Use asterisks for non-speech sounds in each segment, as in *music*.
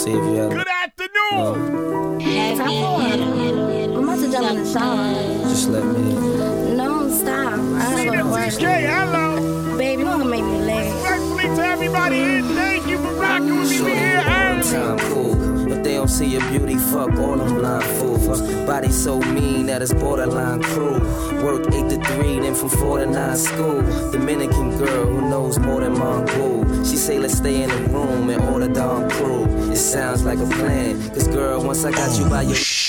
Just trying your beauty, fuck all them blind fools. Body so mean that it's borderline cruel. Work 8 to 3, then from 4 to 9 school. Dominican girl who knows more than Mongol. She say let's stay in the room and order Dom Crew. It sounds like a plan, cause girl, once I got you by your... Oh,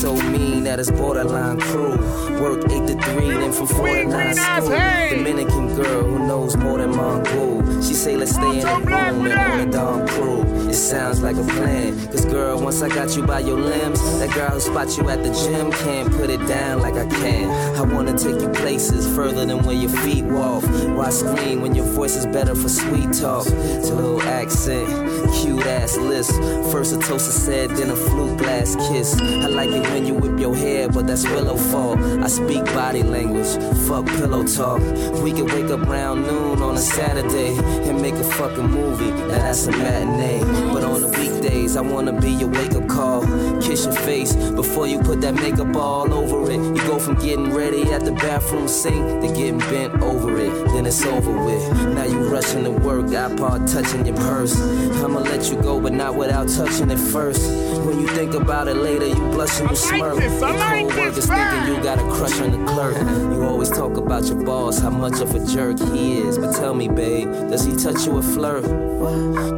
so mean that it's borderline cruel. Work 8 to 3, then from 4 to Queen, 9 green eyes, school. hey! Dominican girl who knows more than Mongol. She say let's stay in the room and order Dom Crew. It sounds like a plan. Cause girl, once I got you by your limbs, that girl who spot you at the gym can't put it down like I can. I wanna take you places further than where your feet walk. Why scream when your voice is better for sweet talk? It's a little accent, cute ass list. First a toaster said, then a flute glass kiss. I like it when you whip your hair, but that's willow fall. I speak body language, fuck pillow talk. We can wake up round noon on a Saturday and make a fucking movie. Now that's a matinee. But on the weekdays, I wanna be your wake up call. Kiss your face before you put that makeup all over it. You go from getting ready at the bathroom sink to getting bent over it. Then it's over with. Now you rushing to work, iPod touching your purse. I'ma let you go, but not without touching it first. When you think about it later, you blush and you I like smirk. this, Your like co-workers thinking you got a crush on the clerk. You always talk about your boss, how much of a jerk he is. But tell me, babe, does he touch you a flirt?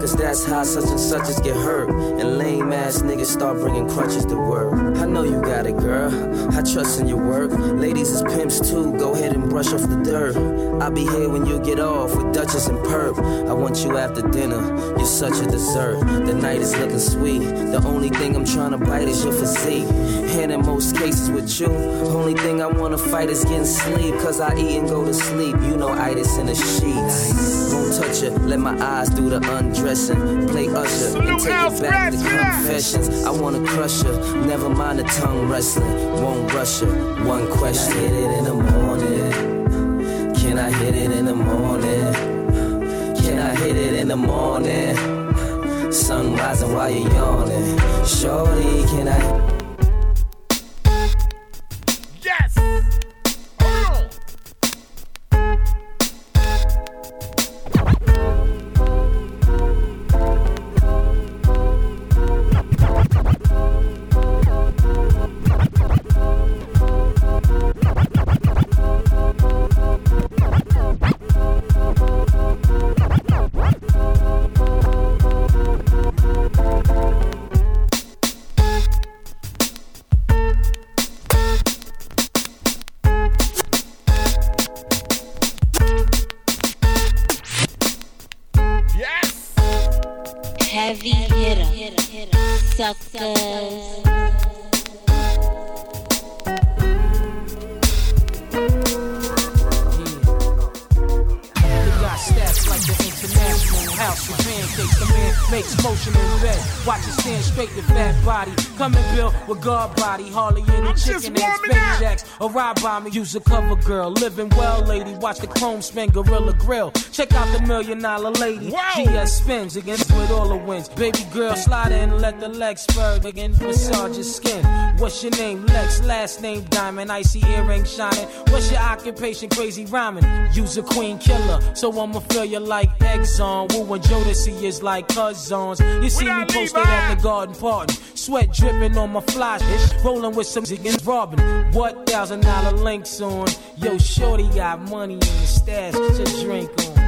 Cause that's how such and suches get hurt. And lame ass niggas start bringing crutches to work. I know you got it, girl. I trust in your work. Ladies is pimps too. Go ahead and brush off the dirt. I'll be here when you get off with Duchess and Perp. I want you after dinner. You're such a dessert. The night is looking sweet. The only thing I'm trying to bite is your physique. And in most cases with you, only thing I wanna fight is getting sleep. Cause I eat and go to sleep. You know itis in the sheets. Won't touch it. Let my eyes do the undressing. Play usher and take it back to confessions. I wanna crush her. Never mind the tongue wrestling. Won't rush her. One question. Can I Hit it in the morning. Can I hit it in the morning? Can I hit it in the morning? Sun rising while you're yawning. Shorty, can I? By me, use a cover girl. Living well, lady. Watch the chrome spin, Gorilla Grill. Check out the million dollar lady. Wow. GS spins against with all the wins. Baby girl, slide in, let the legs spur. Again, massage your skin. What's your name? Lex, last name Diamond. Icy earring shining. What's your occupation? Crazy rhyming. Use a queen killer, so I'ma feel you like Exxon. Woo and Jodeci is like cousins. You see me posted Levi? at the garden party. Sweat dripping on my fly. Rolling with some ziggins robbing. What thousand dollar links on? Yo, shorty got money in the stash. Get your drink on.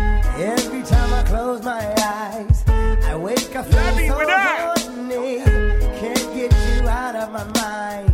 Every time I close my eyes, I wake up Let me feeling so with that. horny. Can't get you out of my mind.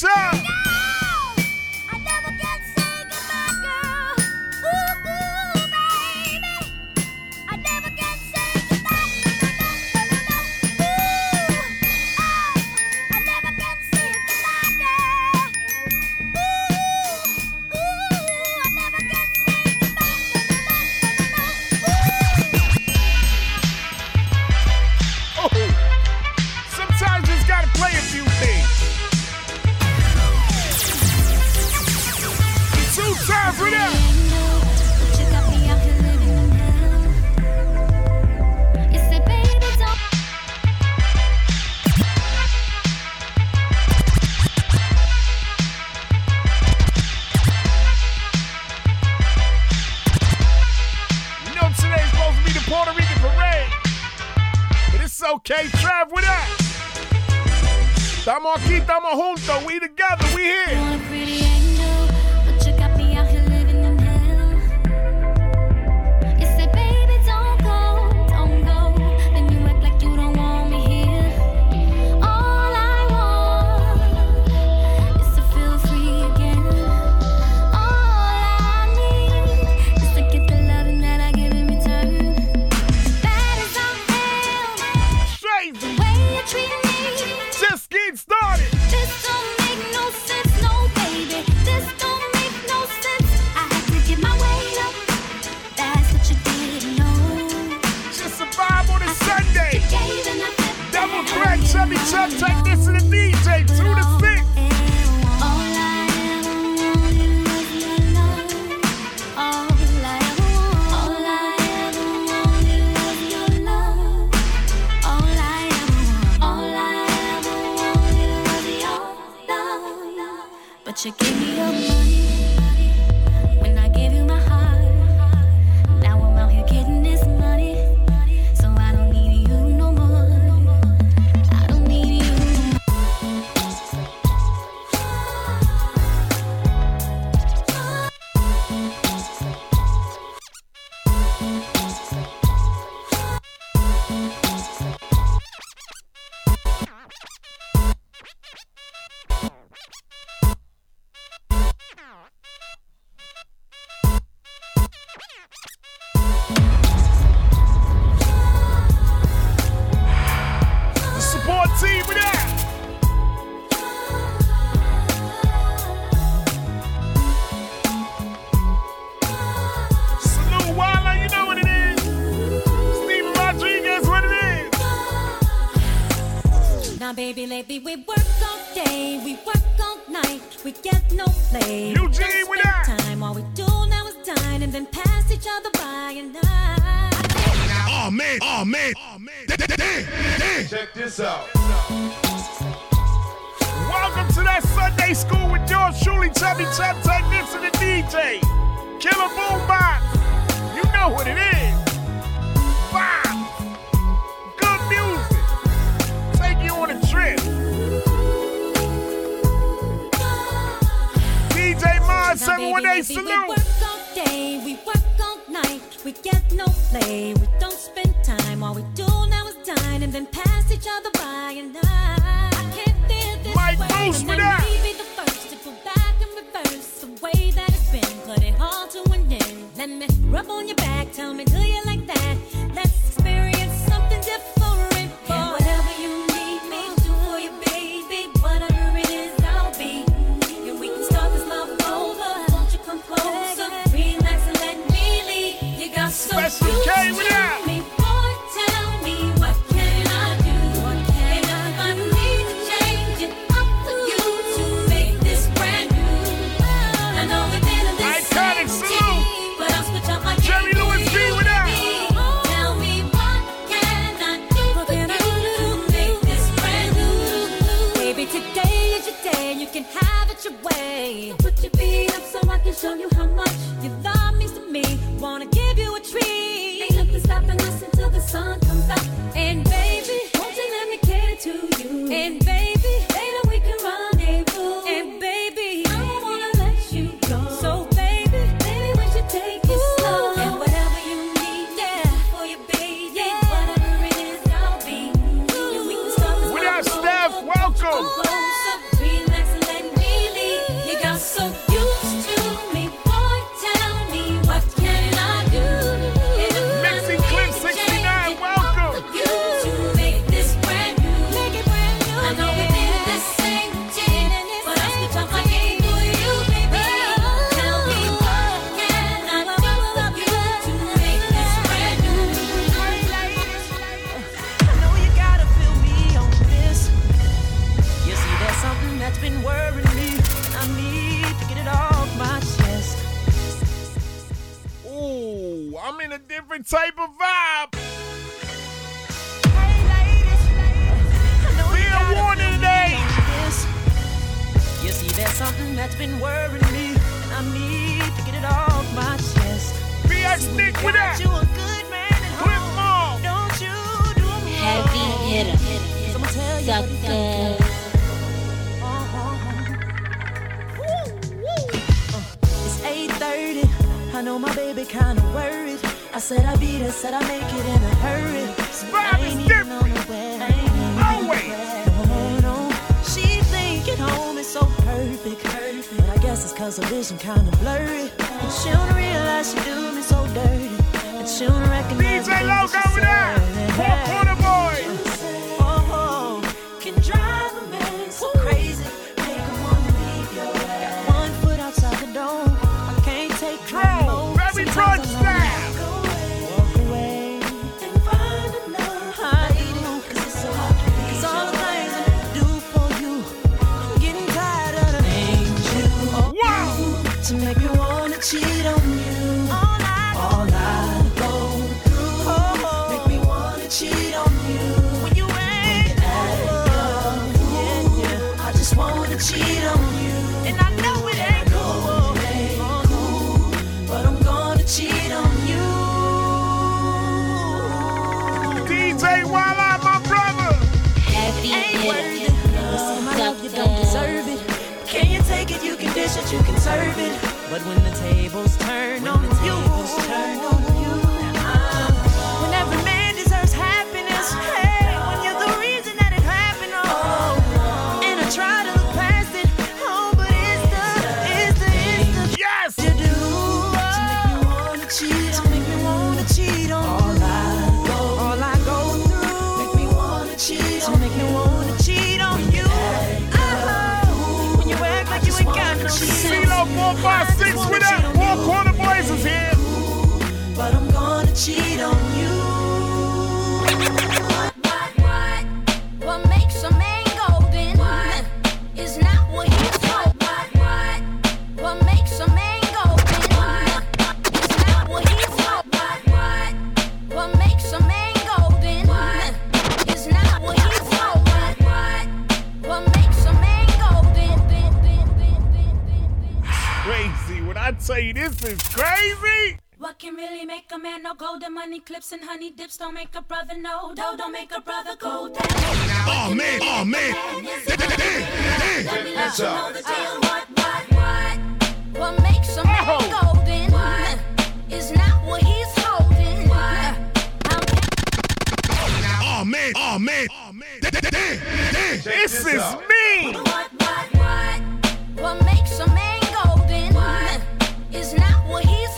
chubby chub. Aquí, juntos, we But different type of vibe. Warning. You see, there's something that's been worrying me, and I need to get it off my chest. BX Nick with that. You a good man at Clip home. Don't you do me Heavy hitter. Sucker. Uh-huh. Uh, it's 8.30, I know my baby kinda worried I said I beat it, said I make it in a hurry. Spam is different. Always. No, no. She thinking home is so perfect. But I guess it's cause her vision kinda blurry. And she don't realize she do me so dirty. And she don't recognize DJ Low, go over there. Four quarter you can serve it. But when the tables turn on Is crazy. What can really make a man no golden money clips and honey dips? Don't make a brother no dough. Don't make a brother cold. Oh, oh, oh, oh man, oh man, damn, damn, damn. What, makes a man golden Is not what he's holding. Oh man, oh man. This is me. What, what, what? What makes a man is not what he's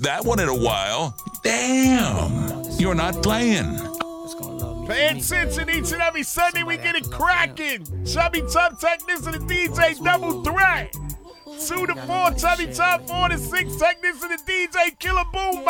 I that one in a while. Damn, you're not playing. Paying attention each and every Sunday, we get it cracking. Chubby Top Technician and DJ Double Threat. Two to four, Chubby Top, four to six, Technician and DJ Killer Boom.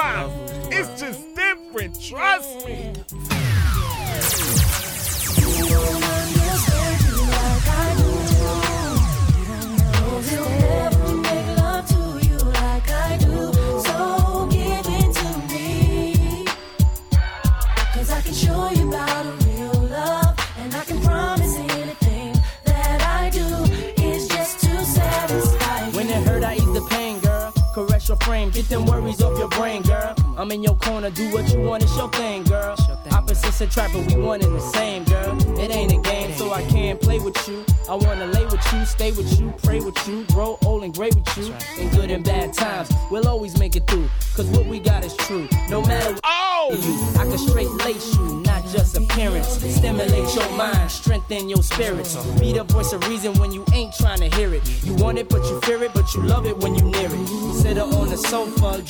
Opposites but we one and the same, girl. It ain't a game, so I can't play with you. I wanna lay with you, stay with you, pray with you, grow old and great with you. In good and bad times, we'll always make it through. Cause what we got is true. No matter what oh! you, I can straight lace you, not just appearance. Stimulate your mind, strengthen your spirits. Be the voice of reason when you ain't trying to hear it. You want it, but you fear it, but you love it when you near it. Sit her on the sofa,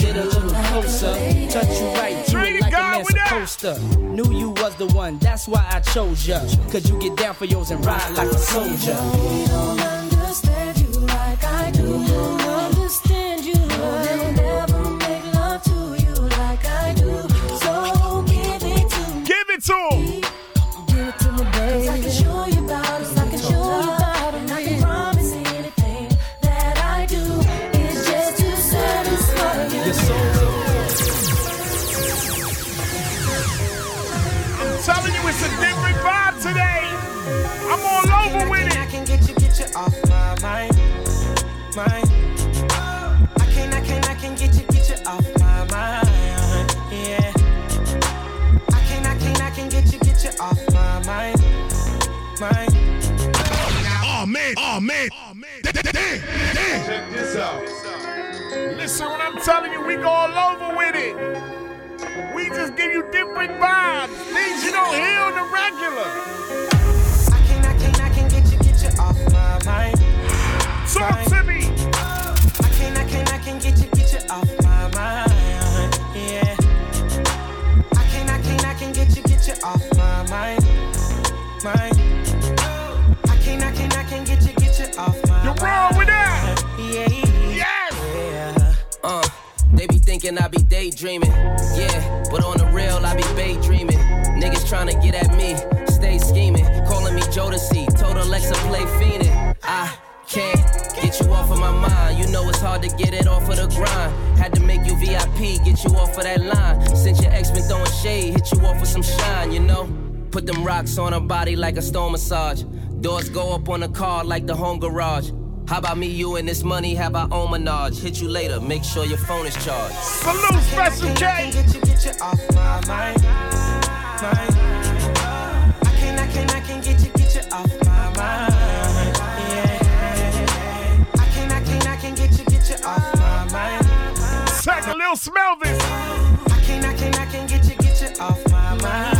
why I chose ya. Cause you get down for yours and ride like a soldier. understand you like I do. Understand you. I'll never make love to you like I do. So give it to me. Give it to telling you, we go all over with it. We just give you different vibes, things you don't hear on the regular. Thinking I be daydreaming. Yeah, but on the real, I be daydreaming. Niggas tryna get at me, stay scheming. Calling me Jodeci, told Alexa play fiendin'. I can't get you off of my mind. You know it's hard to get it off of the grind. Had to make you VIP, get you off of that line. Since your ex been throwing shade, hit you off with some shine, you know? Put them rocks on her body like a stone massage. Doors go up on the car like the home garage. How about me, you, and this money have our own menage? Hit you later, make sure your phone is charged. Salute, Special I K. can get you, get you off my mind, mind. I can, I can, I can get you, get you off my mind, yeah. I can, I can, I can get you, get you off my mind. Take a little smell this. I can, I can, I can get you, get you off my mind,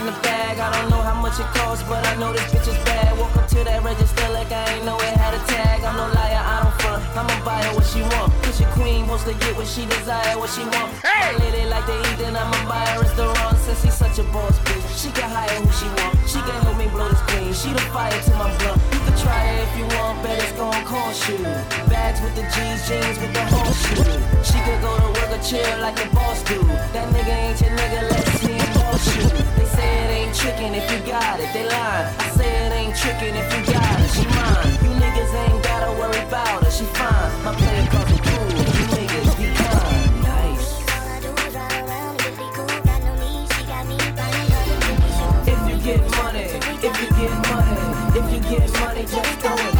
in the bag. I don't know how much it costs, but I know this bitch is bad. Walk up to that register like I ain't know it had a tag. I'm no liar, I don't front. I'ma buy her what she want. Cause your queen wants to get what she desire, what she want. Hey! My lady like to eat, then I'ma buy her restaurant. Since she's such a boss bitch, she can hire who she want. She can help me blow this clean. She the fire to my blunt. You can try it if you want, but it's gon' cost you. Bags with the G's, jeans with the horseshoe. She could go to work or chill like a boss do. That nigga ain't your nigga, let's see him boss you. They say it ain't trickin' if you got it, they lying. I say it ain't trickin' if you got it, she mine. You niggas ain't gotta worry about her, she fine. My player Here we go.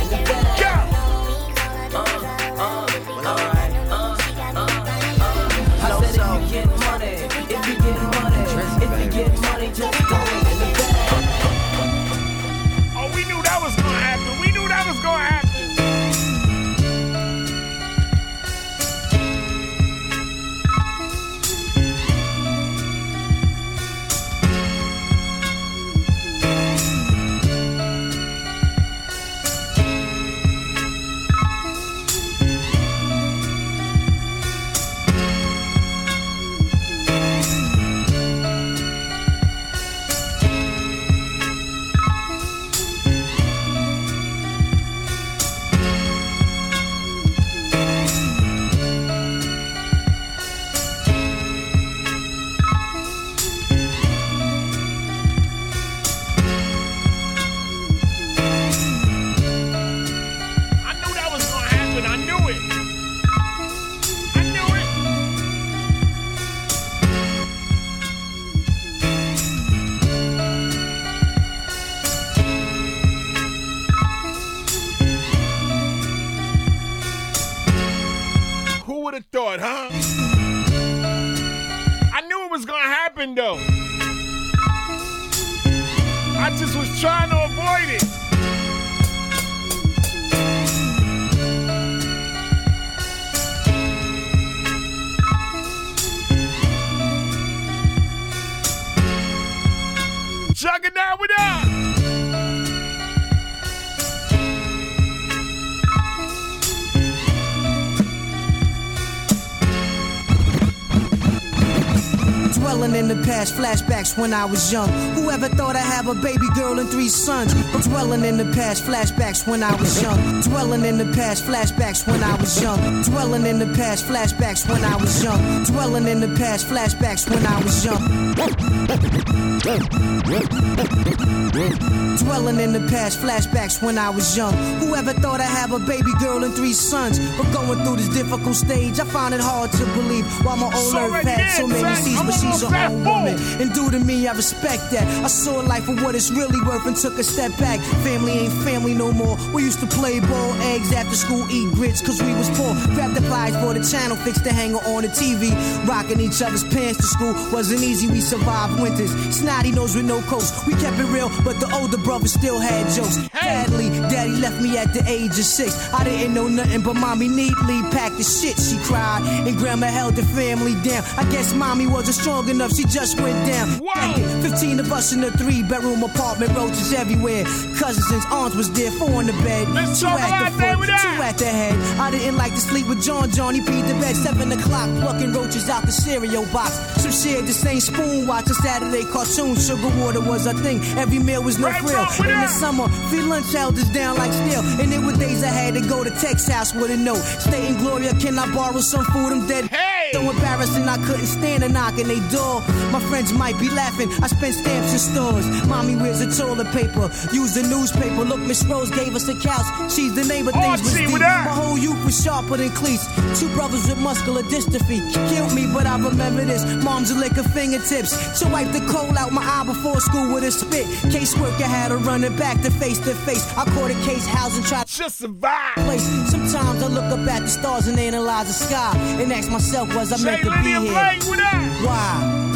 Flashbacks when I was young. Whoever thought I'd have a baby girl and three sons? Dwelling in the past, flashbacks when I was young. Dwelling in the past, flashbacks when I was young. Dwelling in the past, flashbacks when I was young. Dwelling in the past, flashbacks when I was young. Dwelling in the past, flashbacks when I was young. Whoever thought I'd have a baby girl and three sons? But going through this difficult stage, I find it hard to believe why my old earth had so many seas, but she's her own woman. And due to me, I respect that. I saw life for what it's really worth and took a step back. Family ain't family no more. We used to play ball, eggs after school, eat grits, cause we was poor. Grab the pliers for the channel, fix the hanger on the TV. Rocking each other's pants to school wasn't easy, we survived winters. Snotty nose with no coats. We kept it real, but the older brother still had jokes. Sadly, daddy left me at the age of six. I didn't know nothing, but mommy neatly packed the shit. She cried, and grandma held the family down. I guess mommy wasn't strong enough, she just went down. Wow. 15 of us in a three bedroom apartment, roaches everywhere. Cousins and aunts was there, four in the bed. Two at the foot, two at the head. I didn't like to sleep with John John, he peed the bed. Seven o'clock, plucking roaches out the cereal box. Some shared the same spoon, watching Saturday cartoons. Sugar water was a thing, every meal was no frill. In the summer, free lunch held us down like steel. And there were days I had to go to house with a note. Stating, Gloria, can I borrow some food? I'm dead. So embarrassing, I couldn't stand a knock on they door. My friends might be laughing. I spent stamps in stores. Mommy wears a toilet paper. Use the newspaper. Look, Miss Rose gave us a couch. She's the neighbor. Things was deep. My whole youth was sharper than cleats. Two brothers with muscular dystrophy. Killed me, but I remember this. Mom's a lick of fingertips. To wipe the coal out my eye before school with a spit. Caseworker had her running back to face to face. I caught a case housing tried to survive. Place. Sometimes I look up at the stars and analyze the sky and ask myself, was I meant to be here? Why?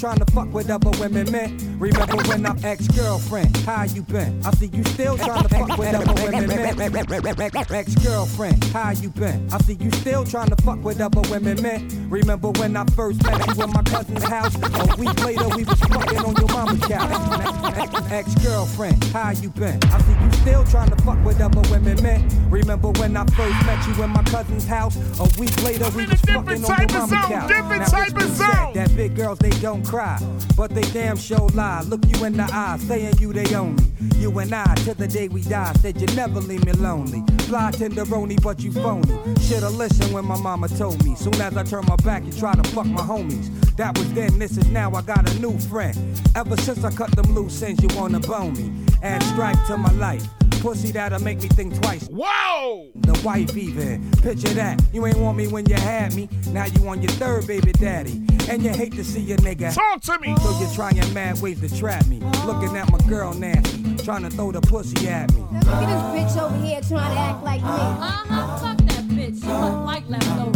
Trying to fuck with other women, man. Remember when I'm ex-girlfriend, how you been? I see you still trying to fuck with other women, man. Ex-girlfriend, how you been? I see you still trying to fuck with other women, man. Remember when I first met you at my cousin's house? A week later, we was fucking on your mama's couch. Ex-girlfriend, how you been? I see you still trying to fuck with other women, man. Remember when I first met you at my cousin's house? A week later, we was fucking on your mama's couch. Different Now, type of zone. That big girls, they don't cry, but they damn sure lie. Look you in the eye, saying you they only. You and I, till the day we die, said you never leave me lonely. Fly tenderoni, but you phony. Shoulda listened when my mama told me. Soon as I turn my back, you try to fuck my homies. That was then, this is now. I got a new friend. Ever since I cut them loose ends, you wanna bone me. Add stripe to my life. Pussy that'll make me think twice. Whoa! The wife even. Picture that. You ain't want me when you had me. Now you on your third baby daddy. And you hate to see your nigga. Talk to me. So you're trying mad ways to trap me. Looking at my girl nasty. Trying to throw the pussy at me. Look at this bitch over here trying to act like me. Uh-huh, fuck that bitch. She look like leftover.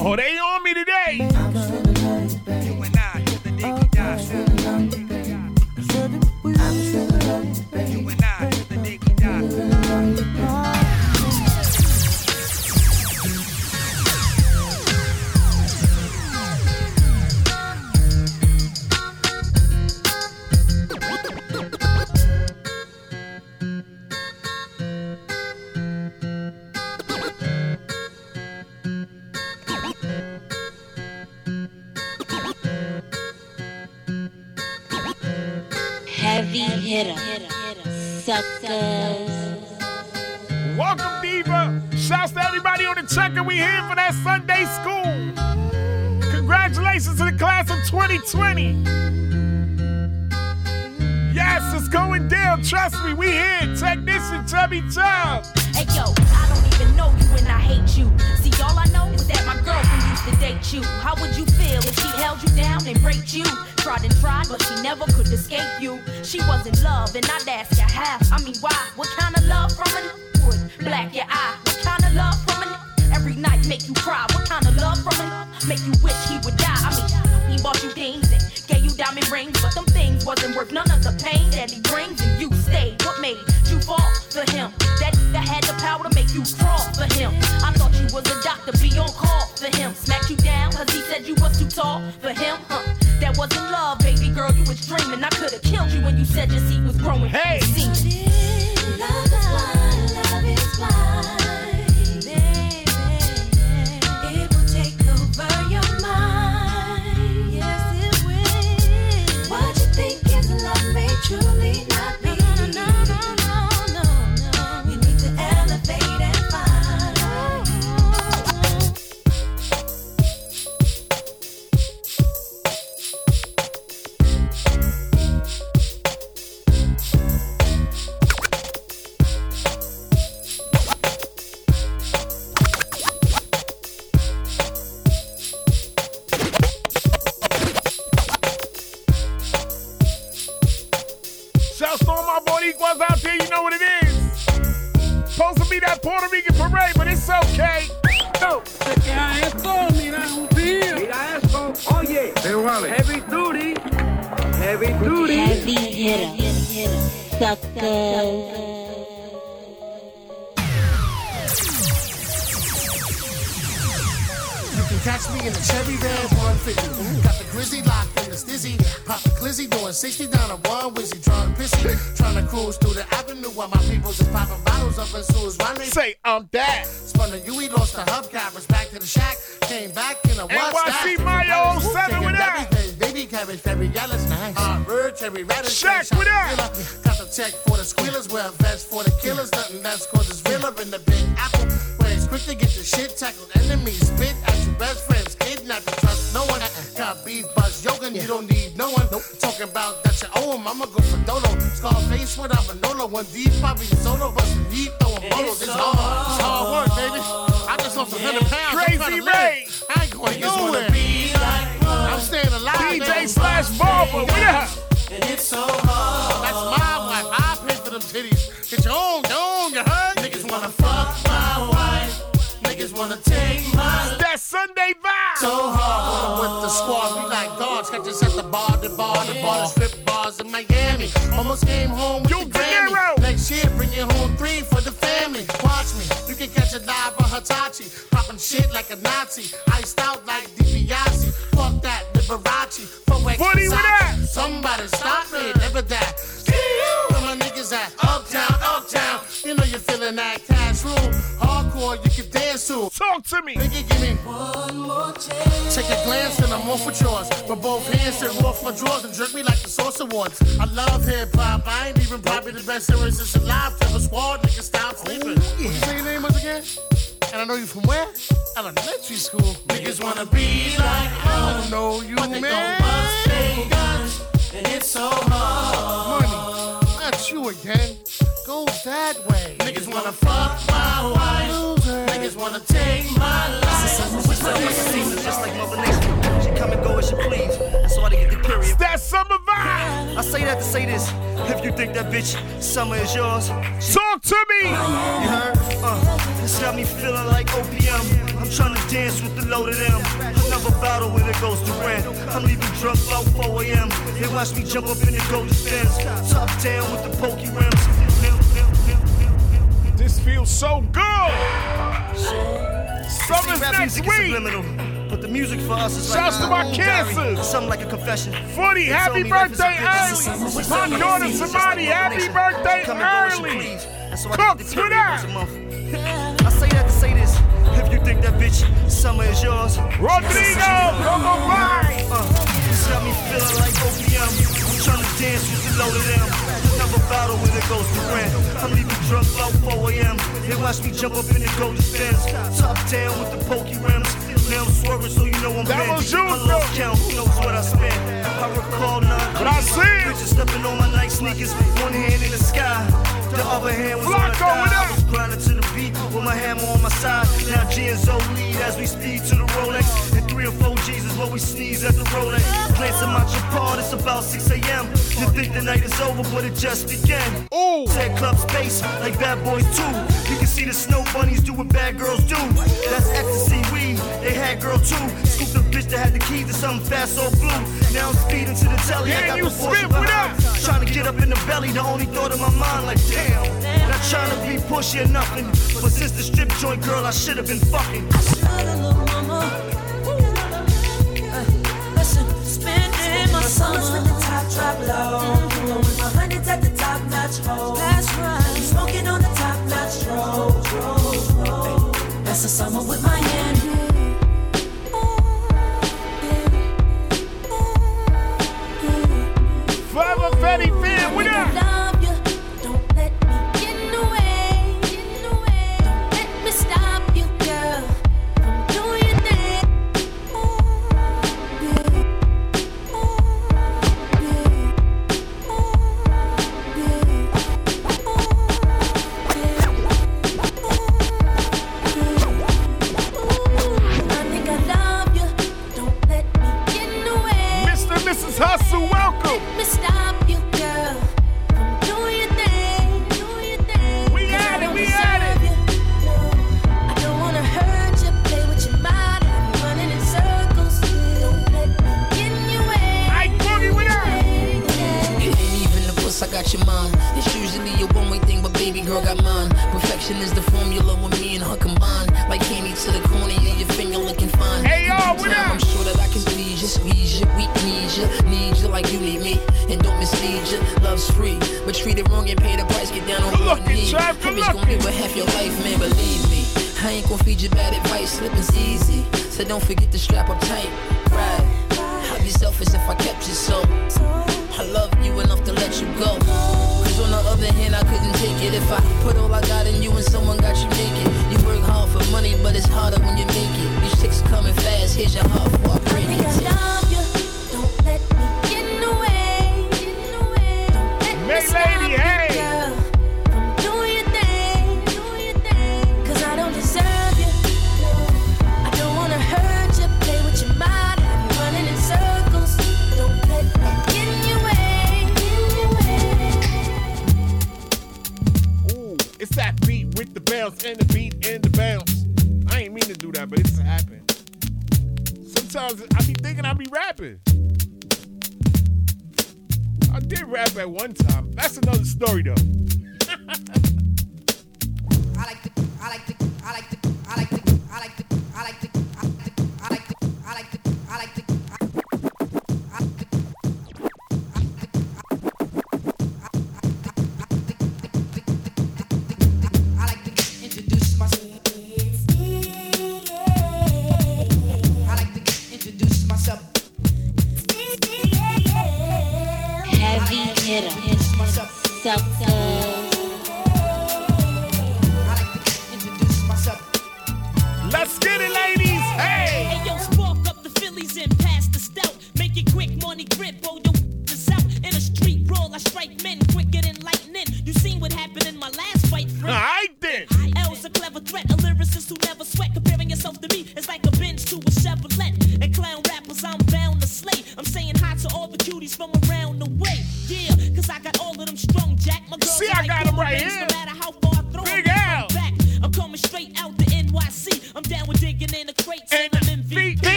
Oh, they on me today. Hit em. Suckers. Welcome, Diva. Shouts to everybody on the checker. We here for that Sunday school. Congratulations to the class of 2020 gas is going down. Trust me, we here. Technician Chubby Chub. Hey yo, I don't even know you and I hate you. See, all I know is that my girlfriend used to date you. How would you feel if she held you down and raped you? Tried and tried, but she never could escape you. She was in love, and I'd ask you how. I mean, why? What kind of love from an would black your eye? What kind of love from an every night make you cry? What kind of love from an make you wish he would die? I mean, he bought you things diamond rings, but them things wasn't worth none of the pain that he brings. And you stayed. What made you fall for him? That that had the power to make you crawl for him. I thought you was a doctor, be on call for him. Smack you down, cause he said you was too tall for him. Huh. That wasn't love, baby girl, you was dreaming. I could have killed you when you said your seat was growing. Hey! See? month. It's what? I say that to say this. If you think that bitch summer is yours, Rodrigo, come on right. Uh, got me feeling like opium. I'm trying to dance with the load of them. Another battle when it goes to rent. I'm leaving drunk low 4 a.m. They watch me jump up in the golden stands. Top down with the pokey rims. Now I'm swerving so you know I'm bent. My love count, who knows what I spent. I recall none. But I see bitches stepping on my night sneakers, one hand in the sky. The other hand was on the Flacco, thigh. up? I was grinding to the beat with my hammer on my side. Now G and Zoe lead as we speed to the Rolex. And three or four G's is what we sneeze at the Rolex. Glancing my Japon, it's about 6 a.m. You think the night is over, but it just began. Ooh. Said club space, like bad boys too. You can see the snow bunnies do what bad girls do. That's ecstasy weed, they had girl too. Scooped the bitch that had the keys to something fast or blue. Now I'm speeding to the telly, I Yeah, got you the what behind. Trying to get up in the belly, the only thought in my mind, like damn. Not trying to be pushy or nothing. But since the strip joint girl, I should have been fucking. Listen, uh, spending my summers with the top drop low. With my hundreds at the top notch roll. That's right. Smoking on the top notch roll. That's the summer with Miami. Forever Fetty Fan, what I girl got mine. Perfection is the formula when me and her combine. Like candy to the corner of your finger looking fine. Hey, Time, what up? I'm sure that I can please you, squeeze you, we need you, need you like you need me. And don't mislead you, love's free. But treat it wrong and pay the price, get down on Good one knee. It's gonna be with half your life, man, believe me. I ain't gonna feed you bad advice, slipping's easy. So don't forget to strap up tight. Right. I'd be selfish if I kept you so. I love you enough to let you go. Cause on the other hand, I couldn't take it if I put all I got in you and someone got you naked. You work hard for money, but it's harder when you make it. These chicks coming fast, here's your heart before I break it. At one time. That's another story though.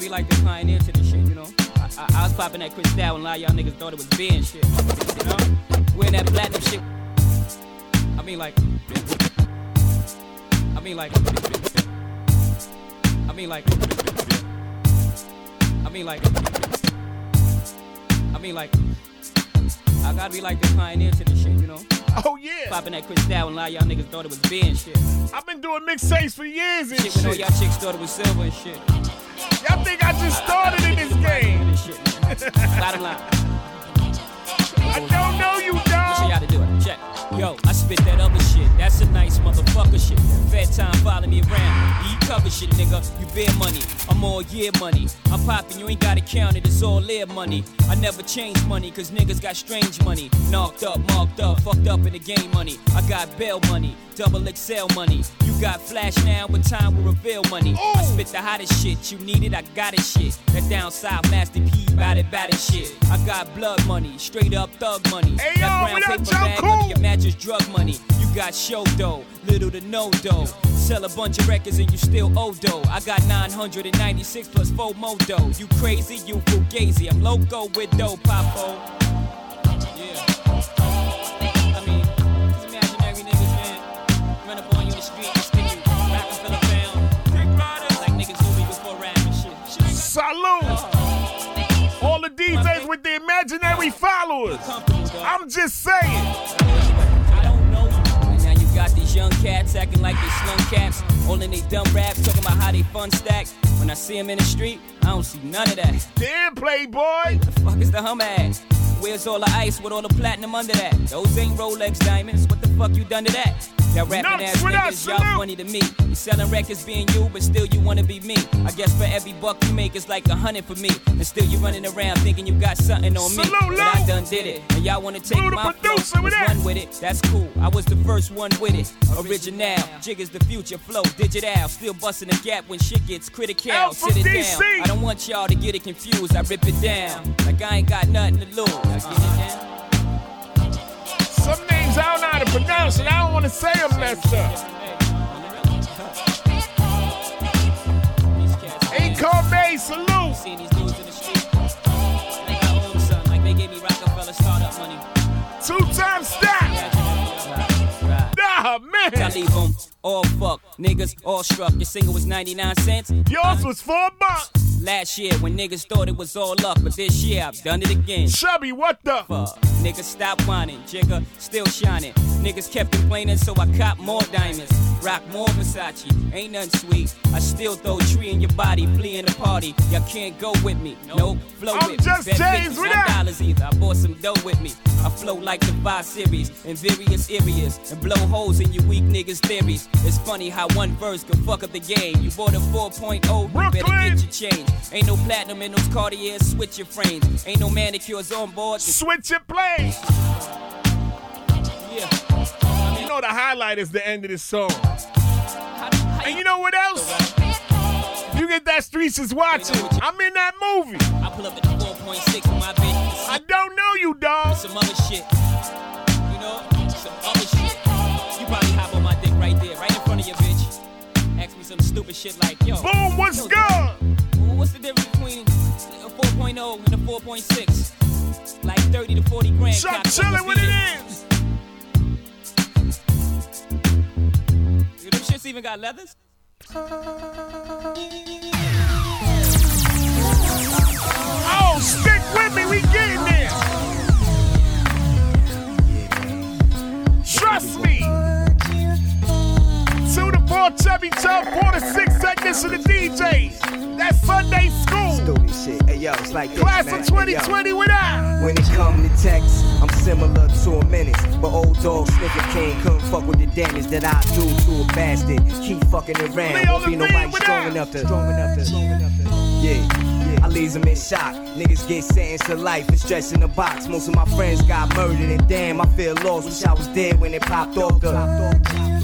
Be like the pioneer to this shit, you know? I, I, I was popping that Chris Dow and a lot of y'all niggas thought it was being shit. You know? Wearing that platinum shit. I mean, like, I mean, like, I mean, like, I mean, like, I mean, like, I gotta be like the pioneer to this shit, you know? Oh, yeah. Popping that Chris Dow and a lot of y'all niggas thought it was being shit. I've been doing mixtapes for years and Shit, when all y'all chicks thought it was silver and shit. Y'all think I just started in this game? I don't know you, Yo, I spit that other shit. That's a nice motherfucker shit. Fed time follow me around. You cover shit, nigga. You bear money. I'm all year money. I'm popping, you ain't gotta count it. It's all live money. I never change money, cause niggas got strange money. Knocked up, marked up, fucked up in the game money. I got bail money, double XL money. You got flash now, but time will reveal money. I spit the hottest shit. You need it, I got it shit. That down south Master P, bout it, bout it shit. I got blood money, straight up thug money. Hey, that yo, brown what up, paper Joe bag Cool? under your mattress drug money. You got show dough, little to no dough. Sell a bunch of records and you still owe dough. I got 996 plus 4 more dough. You crazy, you fugazi. I'm loco with dough, papo. Yeah. I these imaginary niggas, man, run up on you in the street and stick you. Rockefeller pound. Like niggas knew me before rap and shit. Salute. All the DJs with the imaginary followers. I'm just saying. These young cats acting like they slum caps. All in they dumb raps talking about how they fun stack. When I see them in the street, I don't see none of that. Damn, playboy. The fuck is the hum ass? Where's all the ice with all the platinum under that? Those ain't Rolex diamonds. What the fuck you done to that? Y'all rapping ass niggas, y'all salute. funny to me. You selling records being you, but still you wanna be me. I guess for every buck you make, it's like a hundred for me. And still you running around thinking you got something on me. Salute, But I done did it. And y'all wanna take Lou the my producer flow, with let's with it. That's cool. I was the first one with it. Original, jig is the future flow, digital. Still busting the gap when shit gets critical. Out Sit it DC. down. I don't want y'all to get it confused. I rip it down like I ain't got nothing to lose. I get it down. Some names I don't know how to pronounce and I don't want to say them messed up. Ain't called salute. Me. Two times stack. Man. I leave them all fucked. Niggas all struck. Your single was 99 cents. Yours was four bucks. Last year when niggas thought it was all up, but this year I've done it again. Chubby, what the? Fuck. Niggas stop whining, Jigga still shining. Niggas kept complaining, so I cop more diamonds. Rock more Versace, ain't nothing sweet. I still throw a tree in your body, flee in the party. Y'all can't go with me, nope. Flow I'm with just me. James, bitches, what not dollars either. I bought some dough with me. I flow like the five series in various areas and blow holes in you weak niggas' theories. It's funny how one verse can fuck up the game. You bought a 4.0, you better get your change. Ain't no platinum in those Cartiers, switch your frames. Ain't no manicures on board. Switch your place. Yeah. Know the highlight is the end of this song. And you know what else? You get that Streets is watching. I'm in that movie. I pull up at the 4.6 with my bitch. I don't know you, dog. Some other shit. You know, some other shit. You probably hop on my dick right there, right in front of your bitch. Ask me some stupid shit like, yo. Boom, what's yo, good? What's the difference between a 4.0 and a 4.6? Like 30 to 40 grand. Chuck cock, chillin' what's what the it difference? Even got leathers? Oh, stick with me, we getting there. Trust me. Four, chubby chub, four to six technician to DJ. That's Sunday school. Stupid shit. Hey, yo, it's like this, Class man. of Hey, yo. 2020 without. When it come to text, I'm similar to a menace. But old dog Sniffin' King couldn't fuck with the damage that I do to a bastard. Keep fucking around. Leo Won't be nobody strong enough to. Strong enough to. Strong enough to. Yeah. I leaves them in shock. Niggas get sentenced to life and stretched in a box. Most of my friends got murdered, and damn, I feel lost. Wish I was dead when it popped off the.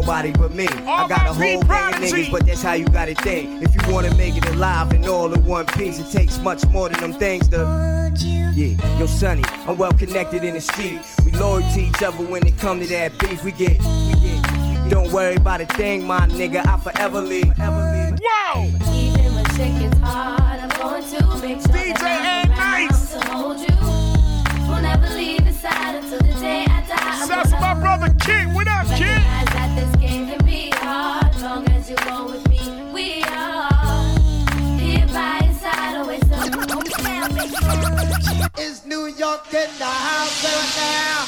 Nobody but me. I got a whole gang of niggas, but that's how you gotta think. If you wanna make it alive and all in one piece, it takes much more than them things to. Yeah, yo, Sonny, I'm well connected in the street. We loyal to each other when it come to that beef. We get, we get. Don't worry about a thing, my nigga. I forever leave. Whoa! Even when shit gets hard, I'm going to make sure DJ that I'm Nice. to hold you. Will never leave your side until the day I die. I'm to my brother Kid. What up, Kid? Recognize that this game can be hard. Long as you go with me, we are here by your. Always so hold me down, make sure. Is New York in the house right now?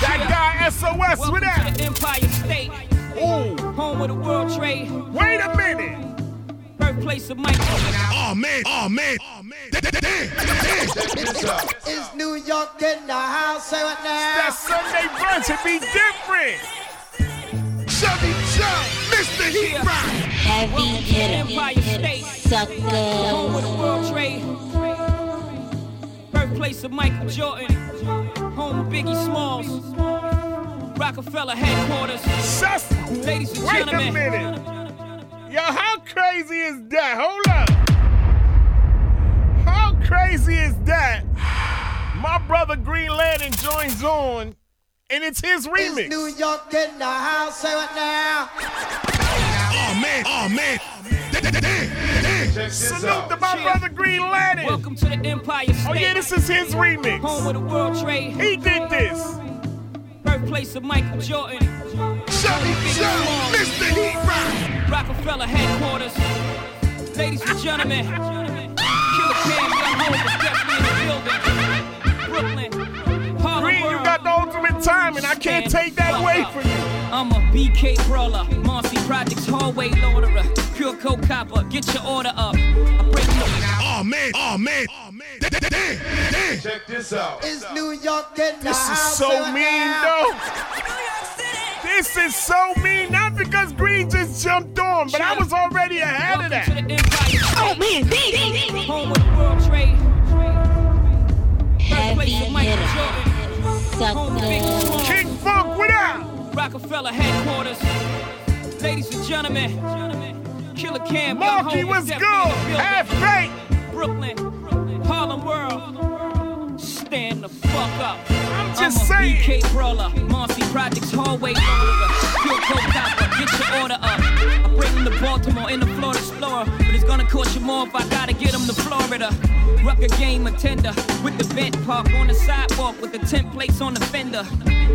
That guy SOS Welcome with that. Empire State. Ooh. Home of the World Trade. Wait a minute. Birthplace of Michael. Oh man, oh man, oh man. Is New York in the house right now? That Sunday brunch would be different. Chubby Chub, Mr. Heat Rock. Heavy hitter. Empire State. Sucker. Home of the World Trade. Birthplace of Michael Jordan. Home of Biggie Smalls. Roc-A-Fella headquarters. Just Ladies and wait a minute. Yo, how crazy is that? Hold up. How crazy is that? My brother Green Lantern joins on, and it's his remix. New York in the house right now? Oh man, oh man. Salute to my brother Green Lantern. Welcome to the Empire State. Oh yeah, this is his remix. Home of the World Trade. He did this. Birthplace of Michael Jordan. Chubby Chub, Mr. Heat Rock. Roc-A-Fella headquarters. Ladies and gentlemen, Killa Cam Young Hope is definitely in the building. Brooklyn, Harlem Green, you got the ultimate timing. I can't take that away from you. I'm a BK brawler, Marcy Projects hallway loaderer, pure coke copper. Get your order up. I break the Oh man, oh man, oh man. Check this out. Is New York in This is so mean, though. *laughs* This is so mean, not because Green just jumped on, but I was already ahead of that. Oh man, Home of the World Trade. Birthplace of Michael Jordan. Home of Biggie Smalls. King Funk, what up? Roc-A-Fella headquarters. Ladies and gentlemen, Killa Cam, Young Marky, Hope what's is good? definitely in the building. Half baked. Brooklyn, Harlem World. Stand the fuck up. I'm just a saying. BK brawler, Marcy Projects hallway loader, pure coke. Get your order up. Bring to Baltimore in the Florida Explorer, but it's gonna cost you more if I gotta get them to Florida. Rucker game attender with the vent park on the sidewalk with the tent plates on the fender.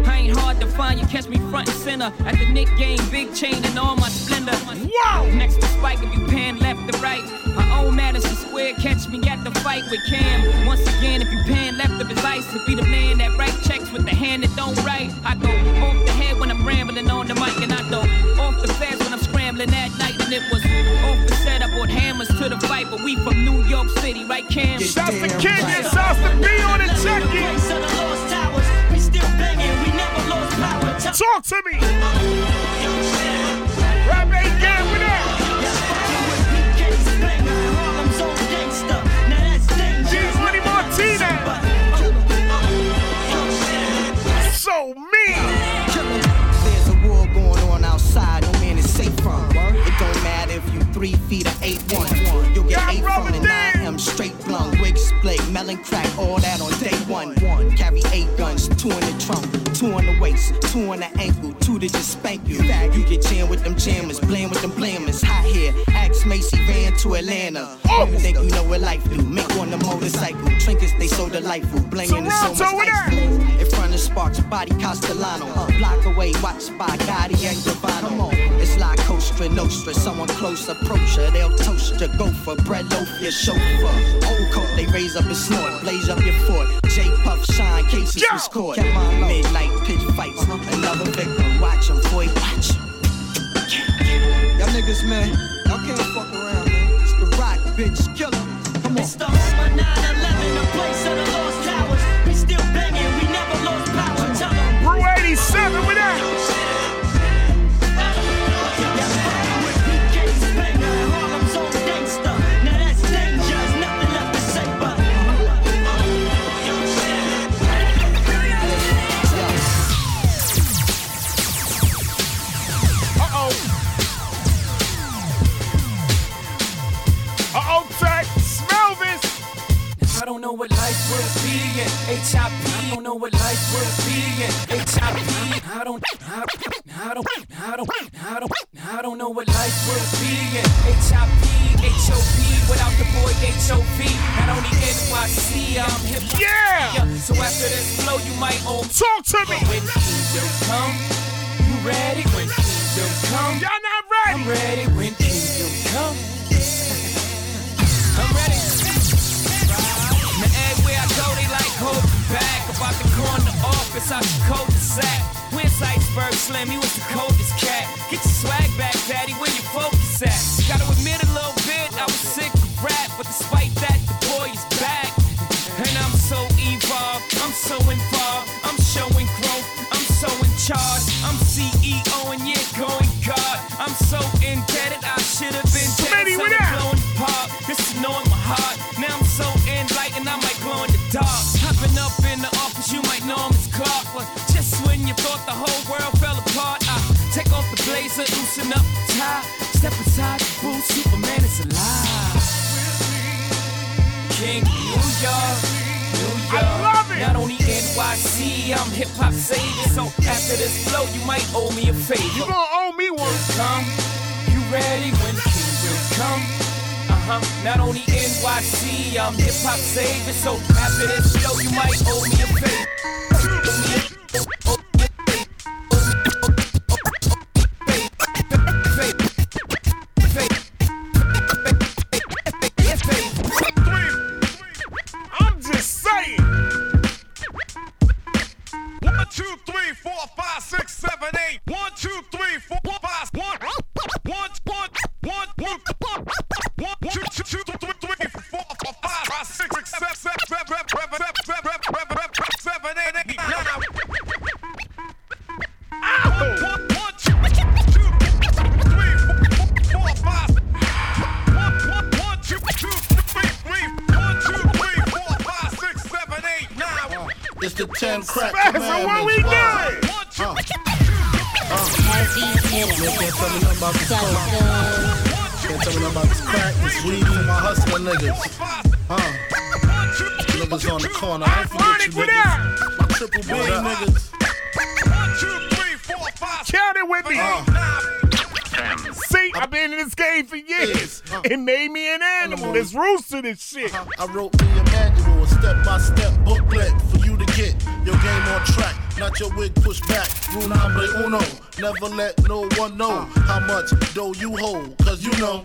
I ain't hard to find, you catch me front and center at the Knick game, big chain and all my splendor. Whoa! Next to Spike, if you pan left to right, I own Madison Square, catch me at the fight with Cam. Once again, if you pan left of his ice, to be the man that write checks with the hand that don't write. I go off the head when I'm rambling on the mic, and I go off the fast when I'm at night. And it was off the set, I brought hammers to the fight, but we from New York City, right, Cam? Shouts to Kenya, shouts to B on the check-in. Talk to me. Rap ain't gang with that. G Money Martinez. So mean. three feet of eight one. You'll get eight from and nine M straight blunt. wig split, melon crack, all that on day one. Carry eight guns, two in the trunk, two on the waist, two on the ankle. Two to just spank you. You get jammed with them jammers, blame with them blamers. Hot here, axe Macy ran to Atlanta. Oh. You think you know what life do? Make one a motorcycle. Trinkets, they so delightful. Blinging is so much ice. In front of Sparks, body Castellano. Block away, watched by Gotti and Gravano. It's like Costa Nostra. Someone close approach her, they'll toast your gopher. Bread loaf, your chauffeur. Old coat, they raise up and snort. Blaze up your fort. J Puff shine, cases was caught. Midnight pitch fights. Another victim. Watch him, boy, watch him. Y'all niggas, man, y'all can't fuck around, man. It's the rock, bitch, killer. Come on. It's the home of 9-11, a place of the don't know what life would be in HIP. I don't know what life would be in HIP. I don't, I, I don't, I don't, I don't, I don't know what life would be in HIP. HOP without the boy HOV. Not only NYC, I'm hip. Yeah. So after this flow, you might own. Talk to me. When kingdom come, you ready? When kingdom come, y'all not ready. I'm ready. When kingdom come, *laughs* I'm ready. Now everywhere I go, they like hold back. About to corner office, I should code the sack. Where's Iceberg Slim? He was the coldest cat. Get your swag back, daddy. Where your focus at? Gotta admit a little bit, I was sick of rap, but despite that, the boy is back. And I'm so evolved, I'm so involved, I'm showing growth, I'm so in charge, I'm CEO and going God. I'm so indebted, I should have been dead. Smitty, so up? blowing apart. This is knowing my heart. The loosen up the tie, step inside the booth, Superman is alive. King New York, New York. I love it. Not only NYC, I'm hip hop savior. So after this flow, you might owe me a favor. You gonna owe me one. Come, you ready when kingdom come? Uh huh. Not only NYC, I'm hip hop savior. So after this flow, you might owe me a favor. I wrote me a manual, a step-by-step booklet for you to get your game on track. Not your wig pushed back. Rule number uno. Never let no one know how much dough you hold. Cause you know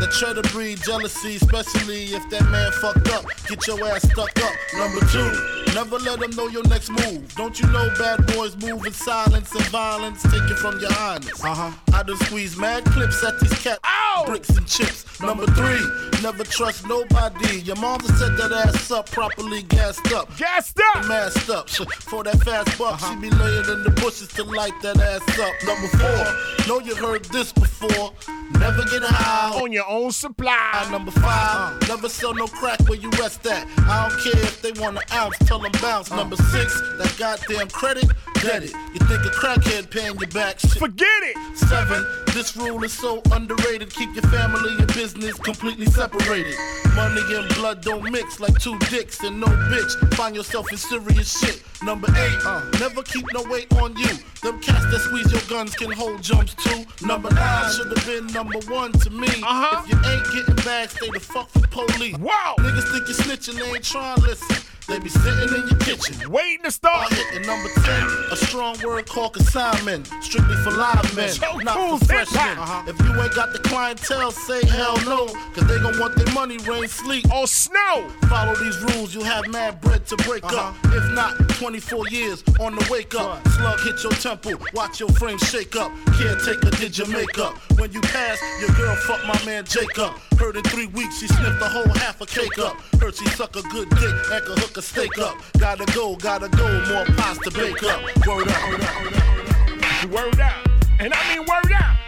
that try to breed jealousy, especially if that man fucked up. Get your ass stuck up. Number two, never let them know your next move. Don't you know bad boys move in silence and violence? Take it from your highness. Uh-huh. I done squeeze mad clips at these cat Ow! bricks and chips. Number three, never trust nobody. Your mama set that ass up properly gassed up. Gassed up! Masked up. *laughs* For that fast buck, she be laying in the bushes to light that ass up. Number four, know you heard this before. Never get high on your own supply. Number five, never sell no crack where you rest at. I don't care if they want an ounce, tell them bounce. Number six, that goddamn credit, get it. You think a crackhead paying you back? Shit. Forget it. Seven, This rule is so underrated. Keep your family and business completely separated. Money and blood don't mix like two dicks and no bitch. Find yourself in serious shit. Number eight, uh, never keep no weight on you. Them cats that squeeze your guns can hold jumps too. Number nine should have been number one to me. Uh-huh. If you ain't getting bags, stay the fuck for police. Wow. Niggas think you're snitching, they ain't trying to listen. They be sitting in your kitchen. Waiting to start. hitting number 10. A strong word called consignment. Strictly for live men. Joe not Cool's for freshmen. hop. Uh-huh. If you ain't got the clientele, say hell no. Cause they gon' want their money, rain, sleep. Or oh, snow. Follow these rules, you'll have mad bread to break up. Uh-huh. If not, 24 years on the wake up. Slug hit your temple, watch your frame shake up. Caretaker did your makeup. When you pass, your girl fucked my man Jacob. Heard in three weeks she sniffed a whole half a cake up. Heard she suck a good dick and could hook a steak up. Gotta go, gotta go, more pies to bake up. Word up, word up, word up. Word out. And I mean word out.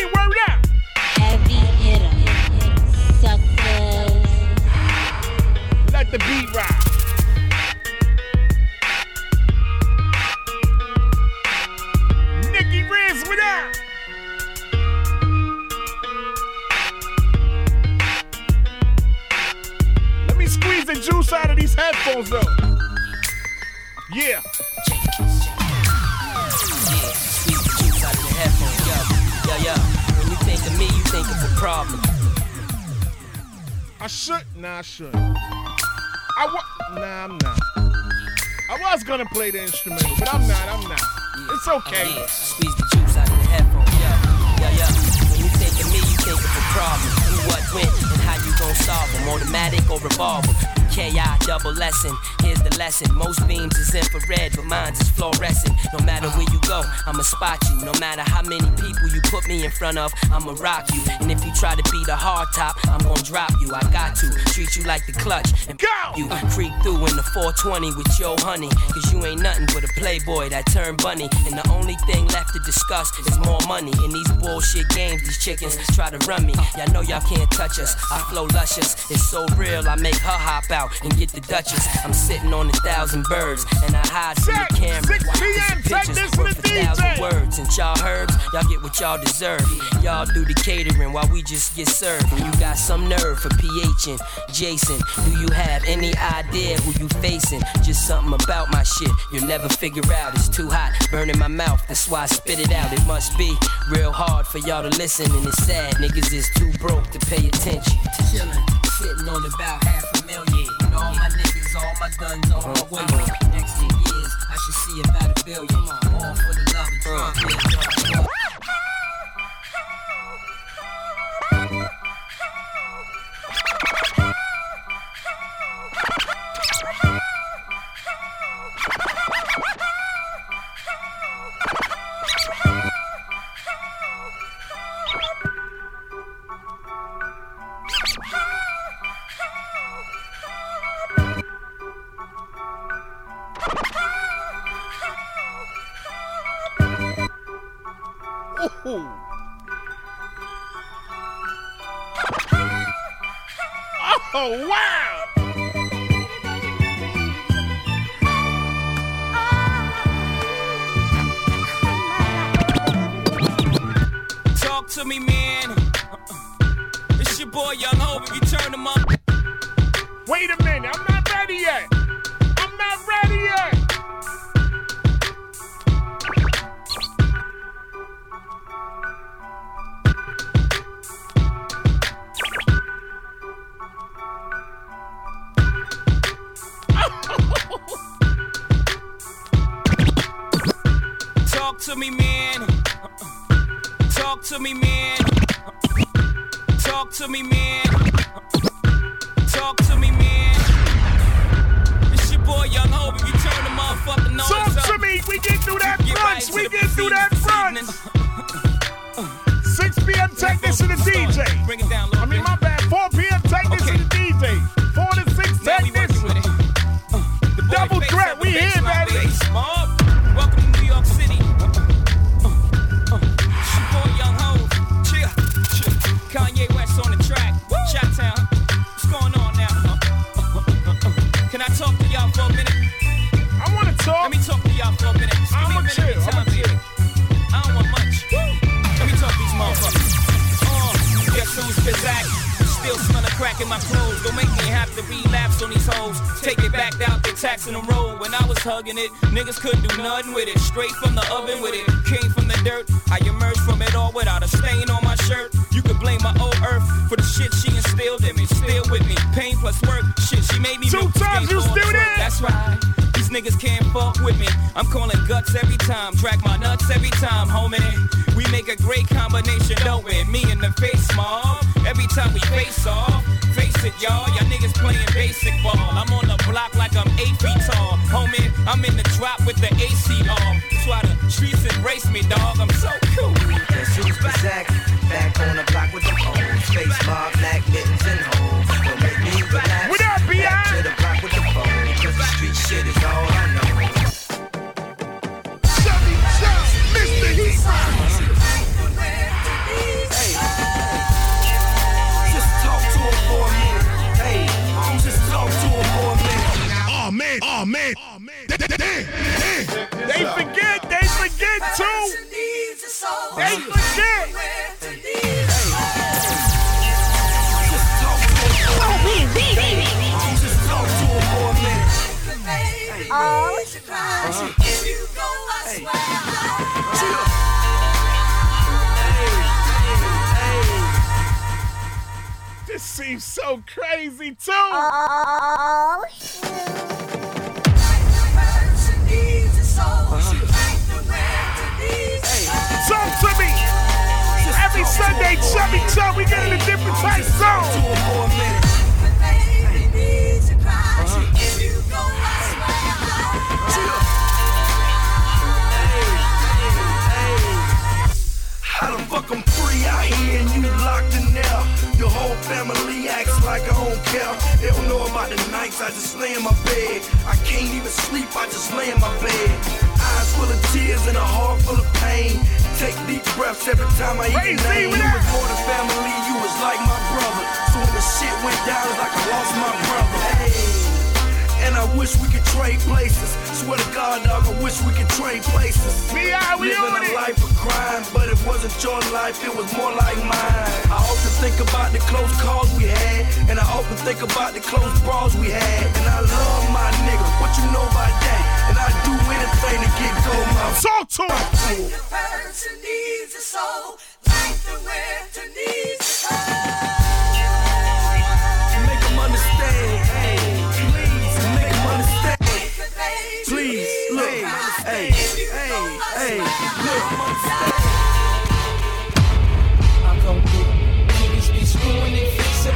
And mean word out. Heavy hitter. Suckers. Let the beat ride. Nikki Riz, what up? Let me squeeze the juice out of these headphones though. Yeah. Squeeze the of me, you think of a problem. I should. Nah, I should. I wa- Nah, I'm not. I was gonna play the instrumental, but I'm not. I'm not. It's okay. Yeah, squeeze the juice out of the headphones, yeah, yeah, yeah. When you think of me, you think of a problem. Who, what, when, and how you gon' solve them. Automatic or revolver. KI double lesson. Here's the lesson. Most beams is infrared, but mine's is fluorescent. No matter where you go, I'ma spot you. No matter how many people you put me in front of, I'ma rock you. And if you try to be the hard top, I'm gonna drop you. I got to treat you like the clutch and go. *laughs* You creep through in the 420 with your honey. Cause you ain't nothing but a playboy that turned bunny. And the only thing left to discuss is more money. In these bullshit games, these chickens try to run me. Y'all know y'all can't touch us. I flow luscious. It's so real, I make her hop out and get the Duchess. I'm sitting on a thousand birds and I hide from the camera. 6 Cause p.m. Take pictures this to the a thousand DJ. words. And y'all herbs, y'all get what y'all deserve. Y'all do the catering while we just get served. And you got some nerve for PH and Jason. Do you have any idea who you facing? Just something about my shit you'll never figure out. It's too hot, burning my mouth. That's why I spit it out. It must be real hard for y'all to listen. And it's sad, niggas is too broke to pay attention. Chillin', sitting on about half a million. And all my niggas, all my guns, all my women. Next 10 years, I should see about a billion. All for the love of drug, Wow! Talk to me, man. It's your boy Young Hope. If you turn them up. Wait a minute, Talk to me, man. Talk to me, man. Talk to me, man. Talk to me, man. It's your boy Young Hope. If you turn the motherfucking noise Talk up. to me. We get through that Get right brunch. to We get through that brunch. *laughs* 6 p.m. To the DJ. Bring it down, I Checking my clothes, don't make me have to relapse on these hoes. Take it back out, they taxing the road. When I was hugging it, niggas couldn't do nothing with it. Straight from the oven with it, came from the dirt. I emerged from it all without a stain on my shirt. You could blame my old earth for the shit she instilled in me. Still with me, pain plus work. Shit, she made me Two times you still there? That's right. Niggas can't fuck with me. I'm calling guts every time, drag my nuts every time, homie. We make a great combination, don't we? Me and the face mob. Every time we face off, face it, y'all. Y'all niggas playing basic ball. I'm on the block like I'm eight feet tall, homie. I'm in the drop with the AC on. That's why the streets embrace me, dog. I'm so cool. Guess who's back? Back on the block with the phones. Face bar, black mittens and hoes. Don't make me relax. They forget, they forget too. They forget. Oh man, baby. Just talk to him for a minute. Hey. This seems so crazy too. oh, Chubby Chub, we get in a different type zone. How the fuck I'm free out here and you locked in there? Your whole family acts like I don't care. They don't know about the nights I just lay in my bed. I can't even sleep, I just lay in my bed. Eyes full of tears and a heart full of pain. Take deep breaths every time I eat your name. You was more than family, you was like my brother. So when the shit went down, it's like I lost my brother. Hey. And I wish we could trade places. Swear to God, dog, I wish we could trade places. We are, we Living on a it. life of crime, but it wasn't your life, it was more like mine. I often think about the close calls we had, and I often think about the close brawls we had. And I love my nigga, what you know about that? And I do anything to get gold, my Talk to him. Make I come through. Niggas be screwing and fix up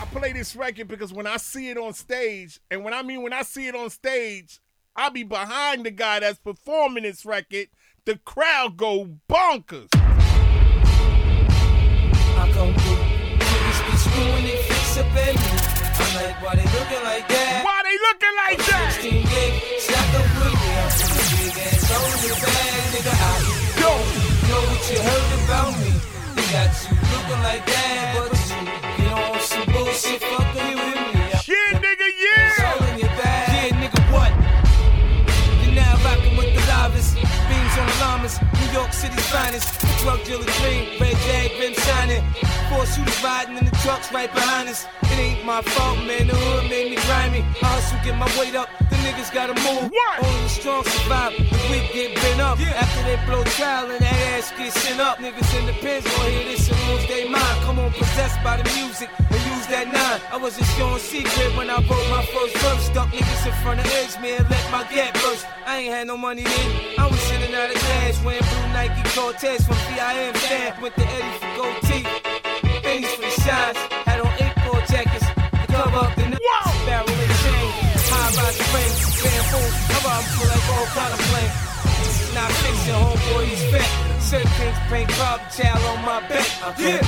I play this record because when I see it on stage, and when I mean when I see it on stage, I'll be behind the guy that's performing this record. The crowd go bonkers. I come through. Niggas be screwing and fix up I'm like, why they looking like that? Why they looking like that? On don't know what you heard about me. Got you looking like that, but you, know, on some bullshit York City's finest. Drug dealer dream, red jag, been shining. Four shooters riding in the trucks right behind us. It ain't my fault, man. The hood made me grimy. I hustle, get my weight up. The niggas gotta move. Only the strong survive. The weak get bent up. After they blow trial and that ass get sent up. Niggas in the pens gon' hear this and lose their mind. Come on, possessed by the music and use that nine. I wasn't showing secret when I wrote my first verse. Stuck niggas in front of edge, man. Let my gap burst. I ain't had no money then. I was sitting out of cash wearing blue Nike Cortez from VIM stand. Went to Eddie for gold teeth. Pennies for the shots. Had on eight four jackets. To cover up the niggas. Barrel and chain. High by the ring. Bamboo. Cover up for like all kind of flame. Is not fiction, homeboy. He's fat. Sir Kings paint Bob Chow on my back. Yeah.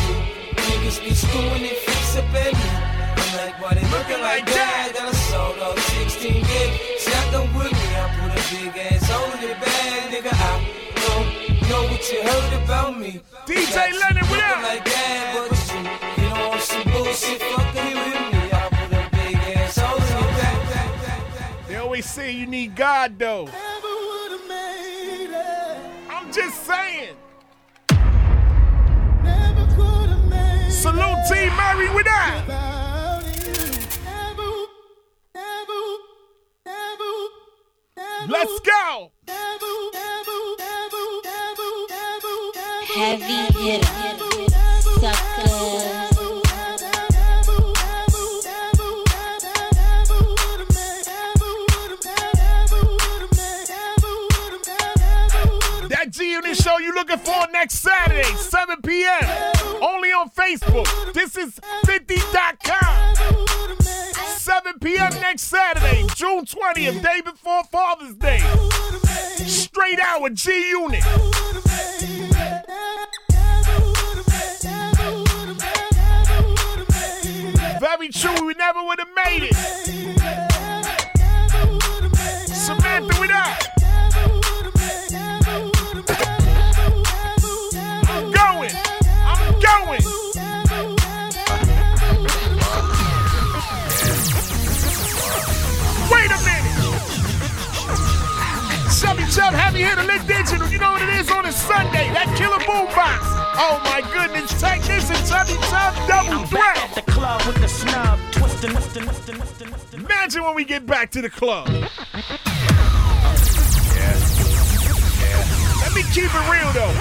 Niggas be screwing and fix up at me. I'm like, why they looking like that? Got a sold out 16 gig. Shotgun with me. I put a big ass you heard about me. DJ Leonard, what up? Like that, but you, you some bullshit fucking with me. I put a big ass hole in the bag. They always say you need God though. I'm just saying. Salute Team Mary with that. Let's go. Heavy hitter. That G Unit show you looking for next Saturday, 7 p.m. Only on Facebook. This is 50.com. 7 p.m. next Saturday, June 20th, day before Father's Day. Straight out with G Unit. Very true, we never would have made it. Samantha with that. I'm going. I'm going. Wait a minute. Chubby Chub, heavy hitter, lit digital. You know what it is on a Sunday. That killer boombox. Oh my goodness. Take this and Chubby Chub double threat. At The club with the snub, twisting, twisting, twisting, twisting, twisting. Imagine when we get back to the club. Let me keep it real though.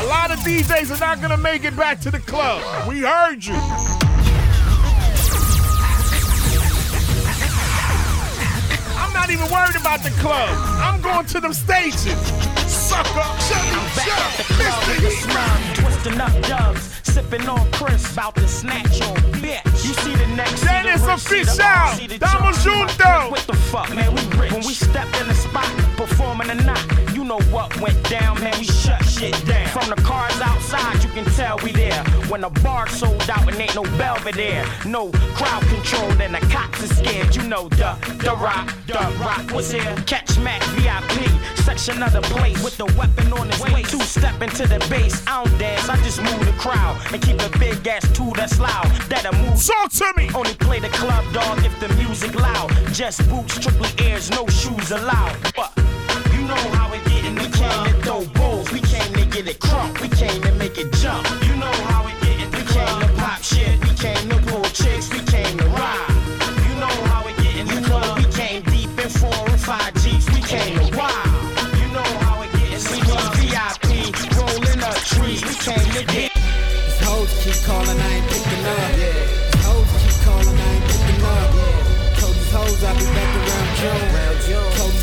A lot of DJs are not gonna make it back to the club. We heard you. Not even worried about the club. I'm going to them stages. Sucker, chubby, Back at the chub, club with Mr. Heat. twisting up dubs, sipping on Chris, about to snatch your bitch. You see the next That is official. Damos juntos. What the fuck, man? We rich. When we step in the spot, performing or not, you know what went down, man. We shut shit down. From the cars outside, you can tell we there. When the bar sold out and ain't no Belvedere, no crowd control, then the cops are scared. You know the the rock, the rock was here. Catch Mac VIP, section of the place with the weapon on his waist. Two step into the bass, I don't dance, I just move the crowd and keep a big ass tool that's loud. That'll move. Talk to me. Only play the club dog if the music loud. Just boots, strictly ears, no shoes allowed. But you know how it get in the club. We came to throw balls, we came to get it crunk, we came to make it jump. You know how it get in the club. We came to pop shit, we came to pull chicks, we came to ride. You know how it get in the club. We came deep in four and five G's, we came to wild. You know how it get in the club. VIP, rolling up trees, we came to get. These hoes keep calling, I ain't picking up. These hoes keep calling, I ain't picking up. Told these hoes I'll be back around June.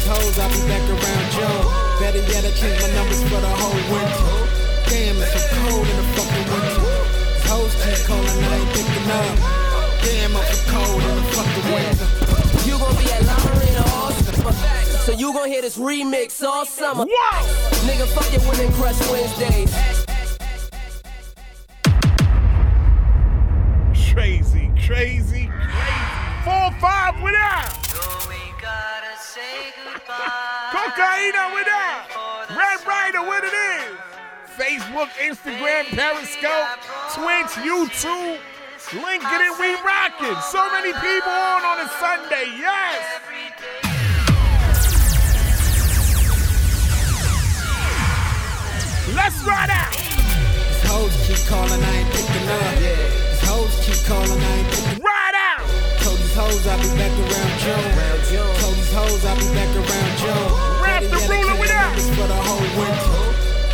Told these hoes I'll be back around June. Better yet, I changed my numbers for the whole winter. Damn, it's so cold in the fucking winter. These hoes keep calling, I ain't picking up. Damn, I'm so cold in the fucking winter. You gon' be at La Marina all summer. So you gon' hear this remix all summer. Wow. Nigga, fuck your Women Crush Wednesdays. Crazy, crazy, crazy. Four five with Cocaina with that. Red Rider, what it is. Facebook, Instagram, Periscope, Twitch, YouTube. LinkedIn, we rockin'. So many people on on a Sunday. Yes. Let's ride out. These hoes keep calling, I ain't picking up. These hoes keep calling, I ain't picking up. Ride out. Told these hoes I'll be back around June. Told these hoes I'll be back around ruler changed with my that. numbers for the whole winter.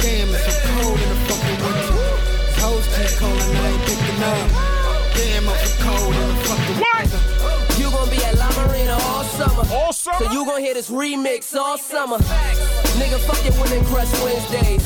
Damn, it's so cold in the fucking winter. These hoes keep calling, I ain't picking up. Damn, I'm so cold in the fucking What? winter. You gon' be at La Marina all summer. All summer? So you gon' hear this remix all summer. Nigga, fuck your Women Crush Wednesdays.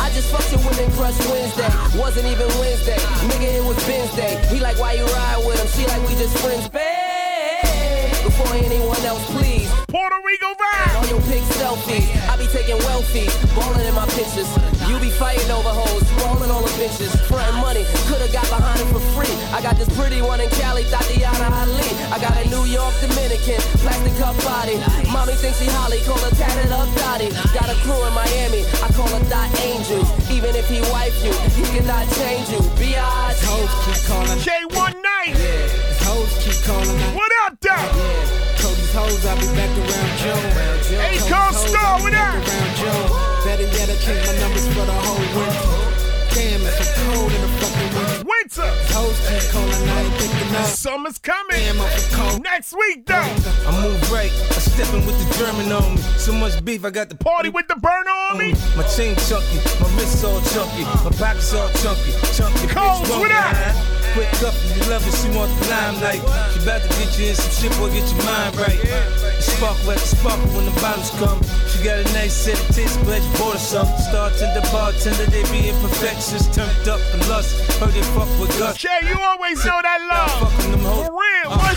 I just fucked your Women Crush Wednesday. Wasn't even Wednesday. Nigga, it was Wednesday. He like, why you ride with him? She like, we just friends, babe. Before anyone else, please. Puerto Rico On vibe. your pic selfies, I be taking selfies, ballin' in my pictures. You be fighting over hoes, rolling all the bitches, frontin' money. Coulda got behind it for free. I got this pretty one in Cali, Tatiana Ali. I got a New York Dominican, plastic cup body. Mommy thinks she Holly, call her tatted up Dottie. Got a crew in Miami, I call her Dot Angel. Even if he wife you, he cannot change you. These Biatch. hoes keep calling, K1 night. these hoes keep calling, I What up, though? Told hoes I'll be back around June. Hey, come star with that. around June. Better yet, I change my numbers for the whole winter. Damn, it's so cold in the fucking winter. Winter. Toes keep calling, I ain't picking up. Summer's coming. Damn, I'm cold. Next week, though. I move right. I stepping with the German on me. So much beef, I got the party with the burner on me. Mm, my chain chunky, my wrists all chunky, my pockets all chunky, chunky. Coles, what up? Quick up, you love it, she want the limelight. She about to get you in some shit, boy, get your mind right. The sparkle at the sparkle when the bottles come. She got a nice set of tits, glad you bought her some. Startender, bartender, they be imperfections. Turned up for lust, heard they fuck with guts. Yeah, you always know that love. Fucking them hoes. For real, uh,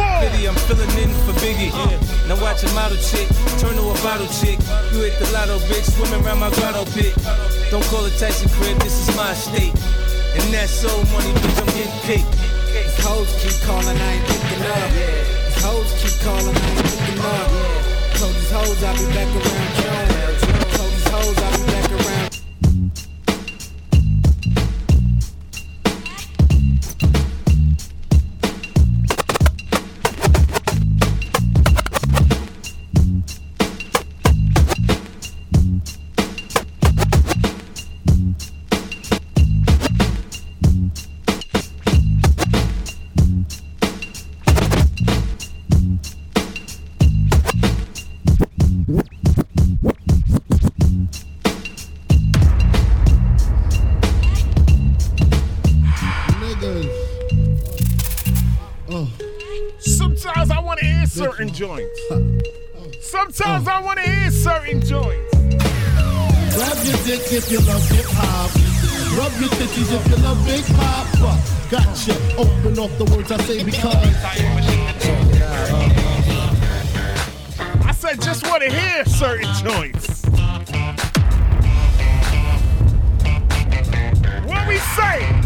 174. Biddy, I'm filling in for Biggie. Yeah. Now watch a model chick, turn to a bottle chick. You hit the lotto, bitch, swimming around my grotto pit. Don't call it Tyson crib, this is my state. And that's so money, bitch, I'm getting paid. These hoes keep calling, I ain't picking up. These hoes keep calling, I ain't picking up. Told these hoes I'll be back around June. Joints. Sometimes I want to hear certain joints. Grab your dick if you love hip hop. Rub your titties if you love Big Poppa. Gotcha. Open off the words I say because. I said just want to hear certain joints. What we say?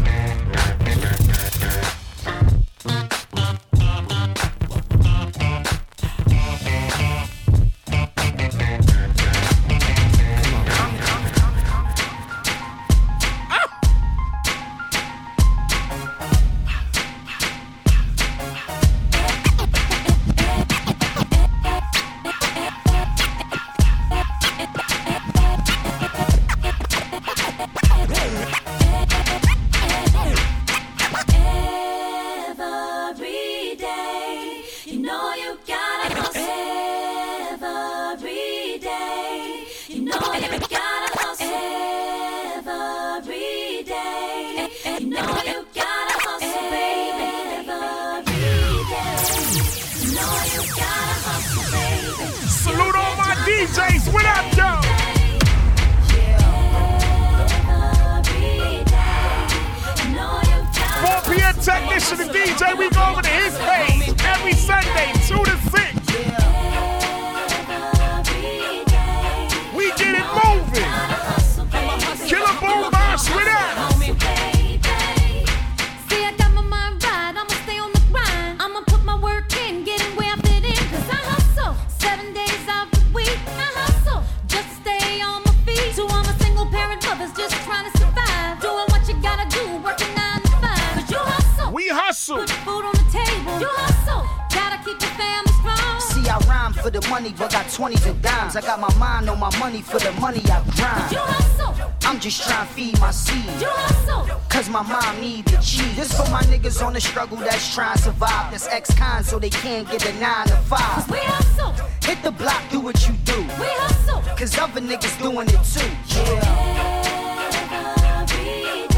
Got 20s and dimes. I got my mind on my money for the money I grind. You hustle. I'm just trying to feed my seed. You hustle. Cause my mom need the cheese. This for my niggas on the struggle that's trying to survive. That's ex-con so they can't get a 9 to 5. We hustle. Hit the block, do what you do. We hustle. Cause other niggas doing it too. Yeah.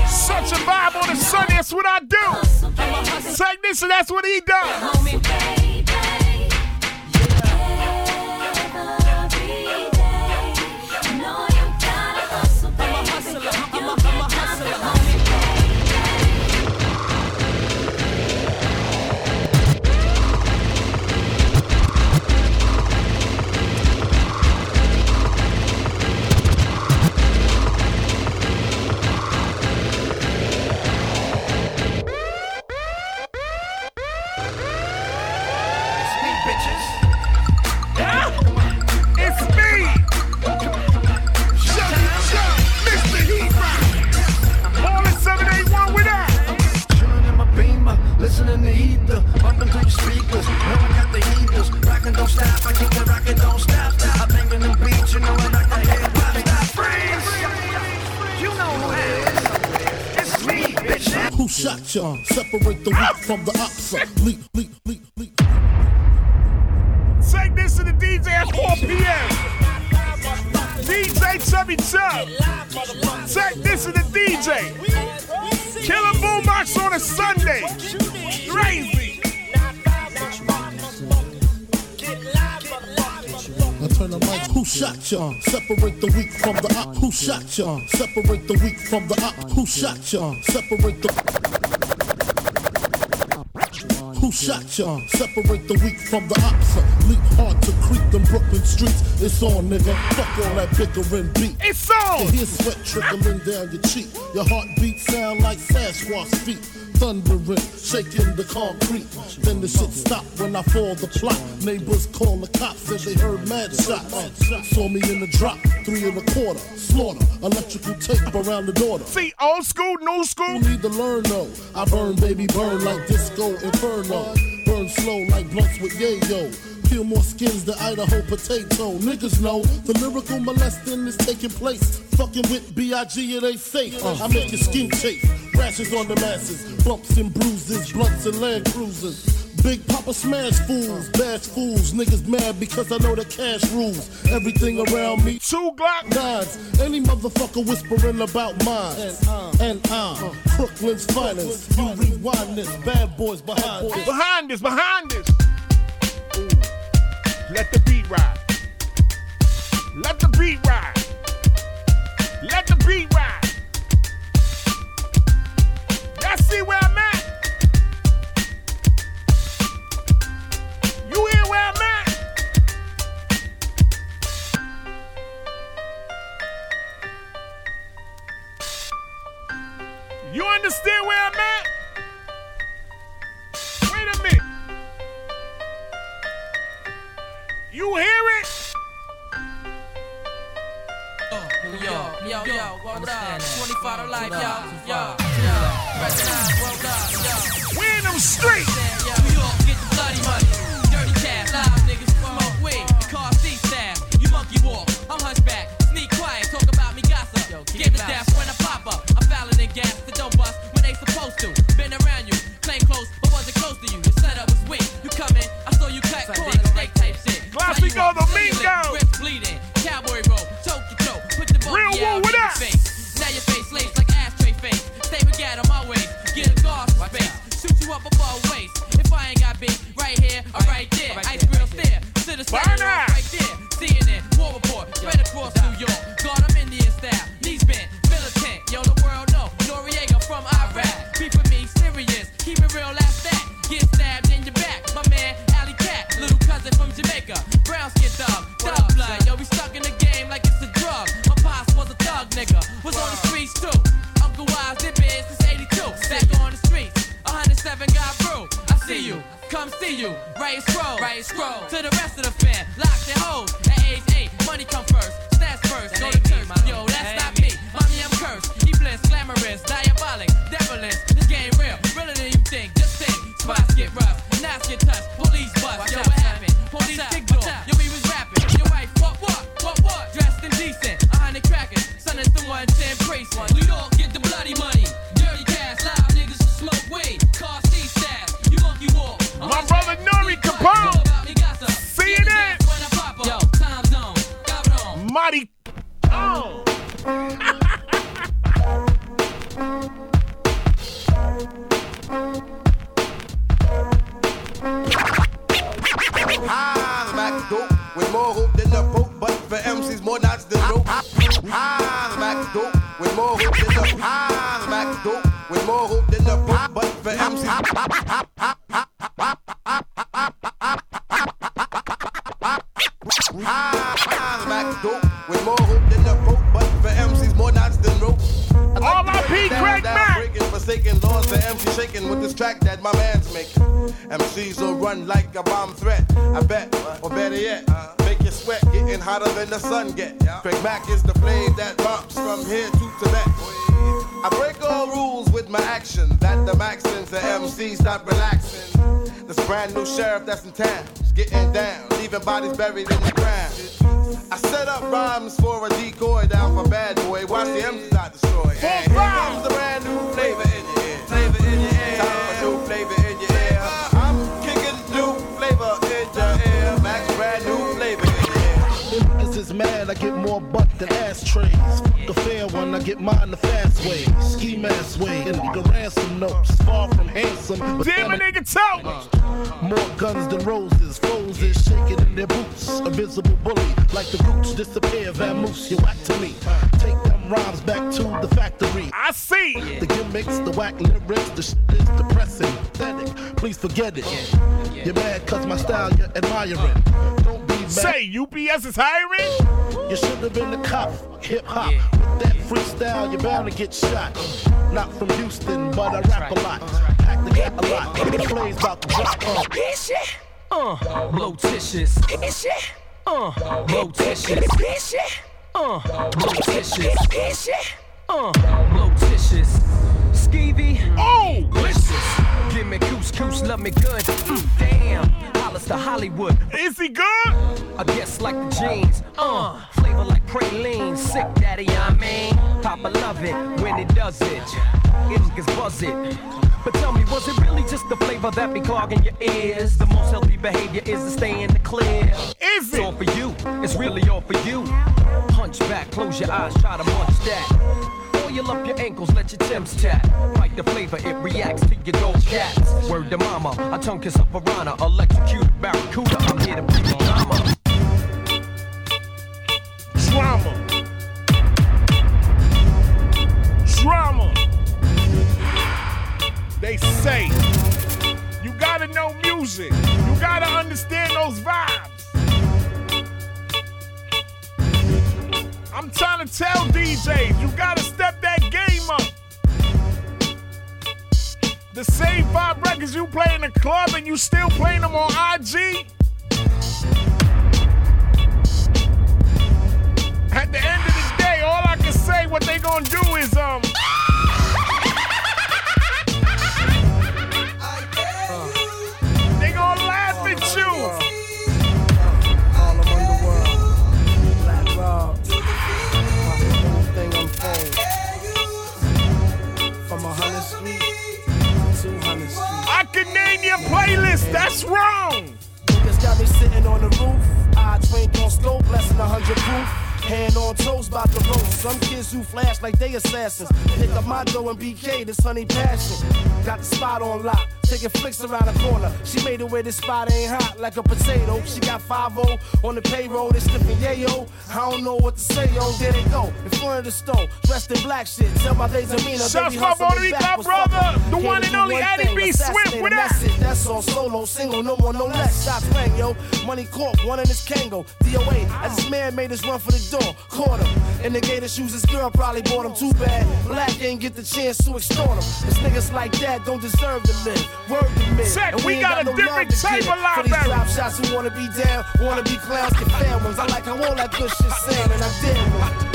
Such a vibe on a Sunday, that's what I do. Take this and that's what he does. Shot ya? Separate the weak from the ops. Uh, leap, leap, leap, leap. Take this to the DJ at 4 p.m. DJ Chubby Chub. Take this to the DJ. Killer Boombox on a Sunday. Crazy. Now turn the mic. Who shot ya? Separate the weak from the op. Who shot ya? Separate the weak from the op. Who shot ya? Separate the. Who shot ya? Separate the weak from the ops. Leap hard to creep them Brooklyn streets. It's on, nigga. Fuck all that bickering beat. It's on. You hear sweat trickling down your cheek. Your heartbeat sound like Sasquatch feet. Thundering, shaking the concrete. Then the shit stop when I fall the plot. Neighbors call the cops, said they heard mad shots. Saw me in the drop, three and a quarter. Slaughter, electrical tape around the daughter. See, old school, new school. You need to learn though. I burn, baby, burn like disco inferno. Burn slow like blunts with yayo. Peel more skins than Idaho potato. Niggas know the lyrical molesting is taking place. Fucking with B.I.G. it ain't safe. I make your skin chafe. Rashes on the masses. Bumps and bruises. Blunts and land cruisers. Big Poppa smash fools, bash fools, niggas mad because I know the cash rules. Everything around me, two Glock nines. Any motherfucker whispering about mine, and I'm Brooklyn's finest. You rewind this, bad boys behind this. Behind this, behind this. Let the beat ride. Let the beat ride. Let the beat ride. Y'all see where You understand where I'm at? Wait a minute. You hear it? Yo, yo, yo, what up? 25 to life, yo, yo, yo. Recognize, what up, yo. We in them streets. New York, get the bloody money. To. Been around you, claim close, but wasn't close to you. Your setup was weak. You come in, I saw you cut corners, steak type shit. Classic Now you the walk, Mingo. Hip hop. With that freestyle, you're bound to get shot. Not from Houston, but I rap a lot. Pack the gap a lot. Plays about to drop. Uh. Uh, blotitious. Uh, blotitious. Uh, blotitious. Uh, blotitious. Skeevy. Oh! Delicious. Give me couscous, love me good. Mm, damn. Hollis to Hollywood. Is he good? I guess like the jeans. Uh, flavor like praline. Sick daddy, I mean. Papa love it when it does it. It gets buzz it. But tell me, was it really just the flavor that be clogging your ears? The most healthy behavior is to stay in the clear. Is it? It's all for you. It's really all for you. Hunch back, close your eyes, try to munch that. Oil up your ankles, let your Tim's tap. The flavor, it reacts to your cats. Word to mama, I tongue kiss a piranha, barracuda. I'm here to drama. Drama. Drama. They say you gotta know music. You gotta understand those vibes. I'm trying to tell DJs, you gotta step that game up. The same five records you play in the club and you still playing them on IG. At the end of the day, all I can say what they gonna do is um playlist. That's wrong. Niggas got me sitting on the roof. I on than 100 proof. Hand on toes, about to roast. Some kids who flash like they assassins. Pick up my dough and BK, this honey passion. Got the spot on lock, taking flicks around the corner. She made it where this spot ain't hot like a potato. She got 5 on the payroll, they sniffing yayo. I don't know what to say, yo. There they go, in front of the stove, dressed in black shit. Tell my days of meaner, Shouts my hustle Puerto me Rico brother, the one and only Eddie B. Swift, with and? That's all solo, single, no more, no less. Shots rang, yo. Money Corp, one in his Kango. DOA, as this man made his run for the door. Caught him. And the gator shoes, his girl probably bought him too bad. Black ain't get the chance to extort him. Cause niggas like that don't deserve to live. Word to me. Check, And we ain't got a no different type of For these library. drop shots who wanna be down, wanna be clowns, get fair ones. I like how all that good shit sound, and I did one.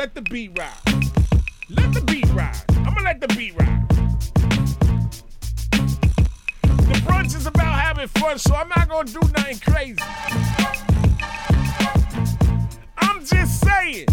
Let the beat ride. Let the beat ride. I'm gonna let the beat ride. The brunch is about having fun, so I'm not gonna do nothing crazy. I'm just saying.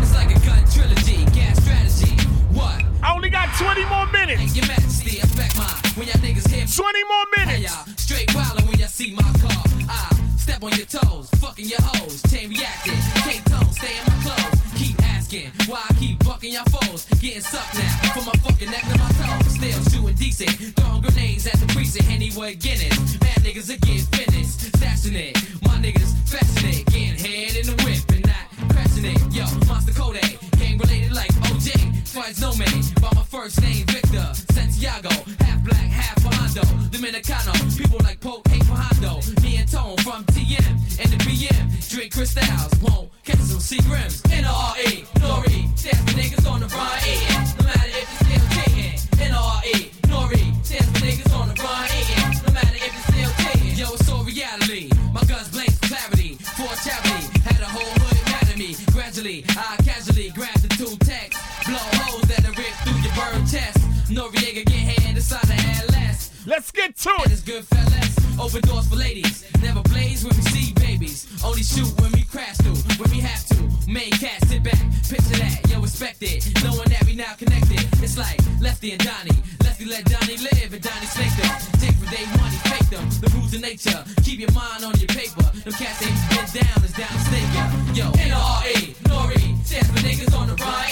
It's like a gun trilogy, gas strategy. What? I only got 20 more minutes. Hey, your majesty, affect mine. When y'all niggas hear 20 more minutes. Hey, y'all, straight wildin' when y'all see my car. I step on your toes, fucking your hoes. Chain reacting, K-tone, stay in my clothes. Keep asking why I keep bucking your foes. Getting sucked now from my fucking neck to my toes. Still shooting decent, throwing grenades at the precinct. Anyway, Guinness. Mad niggas are getting finished. Stashing it. My niggas fashioning it. Getting head in the whip and not crashing it. Yo, Monster Kodak. Gang related like OJ. Twice no man. By my first name, Victor. Santiago. Half black, half Hondo. Dominicano. People like Pope, hate Hondo. Me and Tone from TM and the BM. Drink crystals. Won't catch some Seagrams. NRE. Nori. Stands for niggas on the run. No matter if it's still kicking. NRE. Nori. Stands for niggas Let's get to it. It's good fellas. Open for ladies. Never blaze when we see babies. Only shoot when we crash through. When we have to. Main cast, sit back. Picture that. Yo, respect it. Knowing that we now connected. It's like Lefty and Donnie. Lefty let Donnie live and Donnie snake them. Dick for day one, he fake them. The rules of nature. Keep your mind on your paper. Them cats ain't been down, it's down to snake ya. Yo, NRE, Nori. Stands for niggas on the run.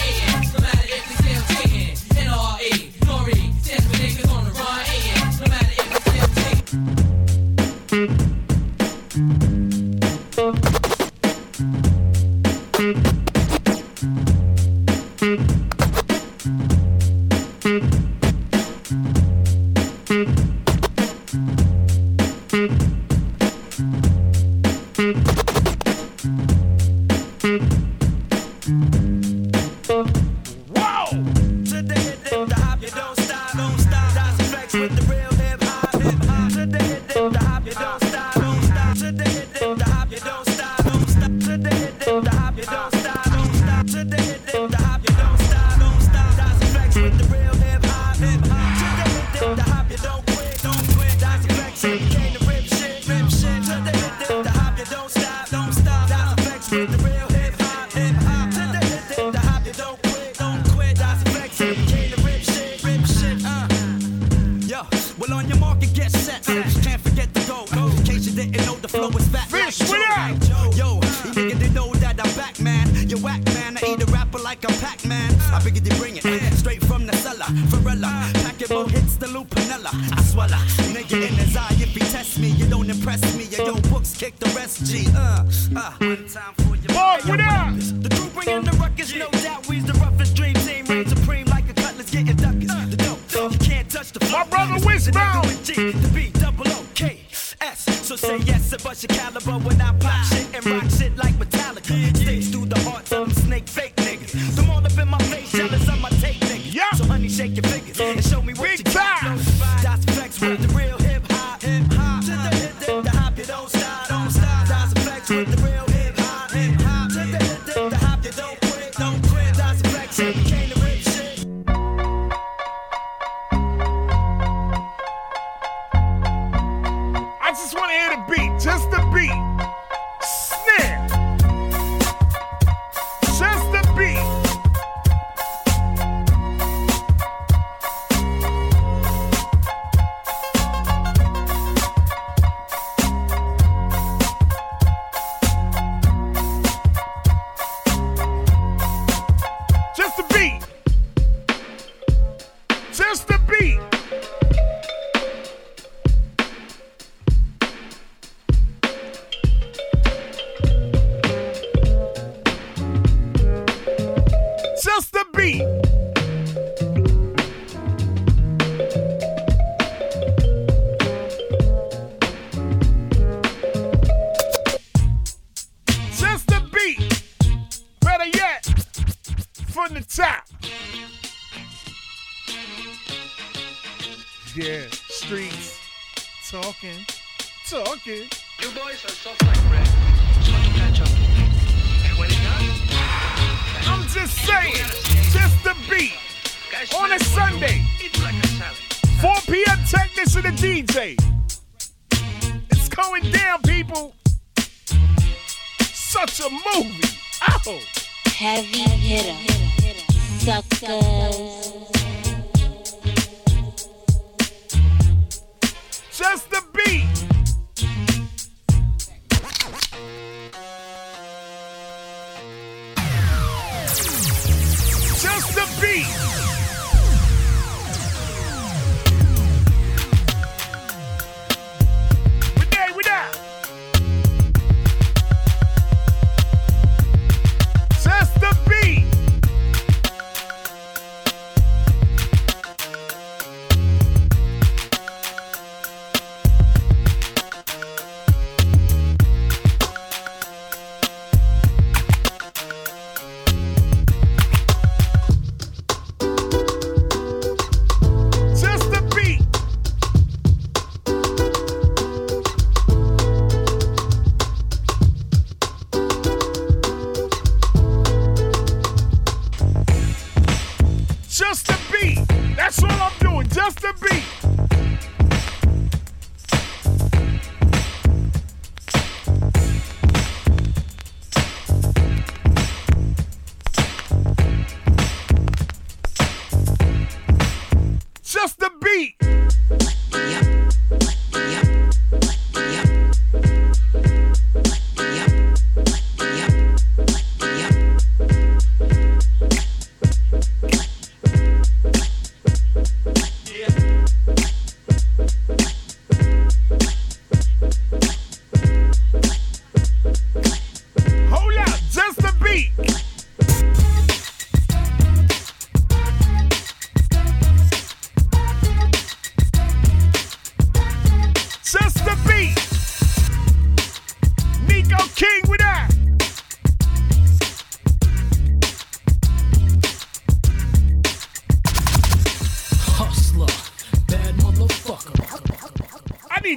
No matter if they still cheating. NRE, Nori. Stands for niggas on the run no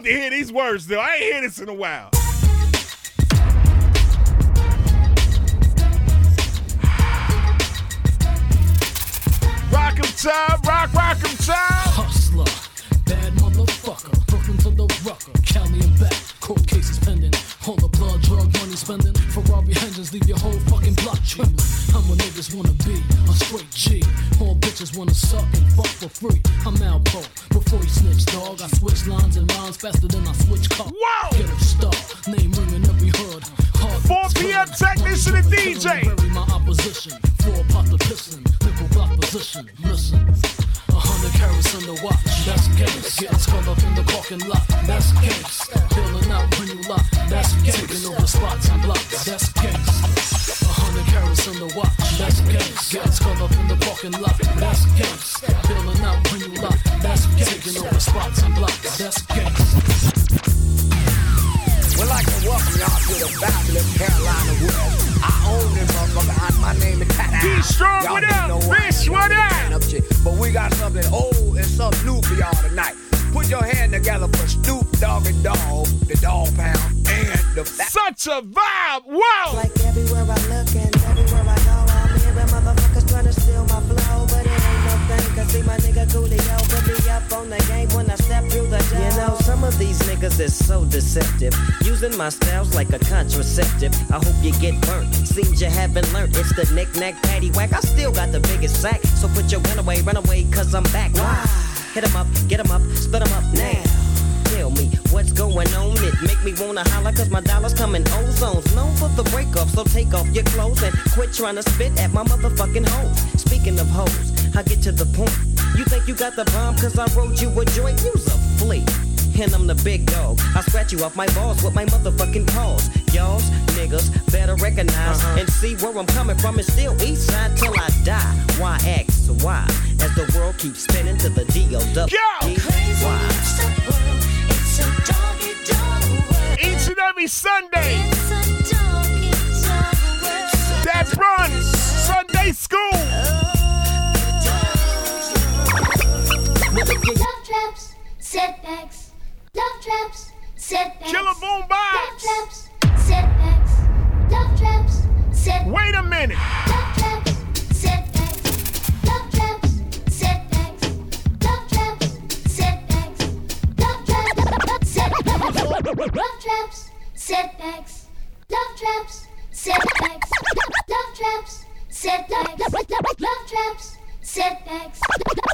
to hear these words though. I ain't hear this in a while. My styles like a contraceptive. I hope you get burnt. Seems you haven't learned. It's the knick-knack paddywhack. I still got the biggest sack. So put your gun away, run away, cause I'm back. Why? Hit 'em up, get 'em up, split 'em up now. Tell me what's going on. It make me wanna holler cause my dollars come in ozones. Known for the break off, so take off your clothes and quit trying to spit at my motherfucking hoes. Speaking of hoes, I get to the point. You think you got the bomb cause I wrote you a joint? Use a flea. And I'm the big dog. I scratch you off my balls with my motherfucking paws. Y'all's niggas better recognize uh-huh. and see where I'm coming from. It's still east side till I die. Why X Y? As the world keeps spinning to the D O W. Each and every Sunday. That run. Sunday school. Love traps, setbacks. Traps, setbacks. Killer boom. Love traps, setbacks. Love traps, setbacks. Wait a minute. Love traps, setbacks. Love traps, setbacks. Love traps, setbacks. Love traps, setbacks. Love traps, setbacks. Love traps, setbacks. Love traps, setbacks. Love traps, setbacks.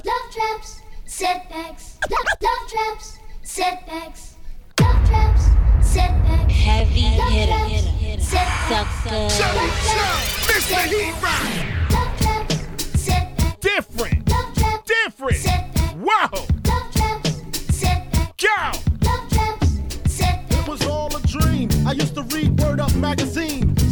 Love traps, setbacks. Love traps, setbacks. Love traps, setbacks. Heavy Love hitter. traps, setbacks. Sucker. Love traps, Mr. Heat setbacks. Love traps, setbacks. Different. Love traps, Different. setbacks. Whoa. Love traps, setbacks. Go. Love traps, setbacks. It was all a dream. I used to read Word Up magazine.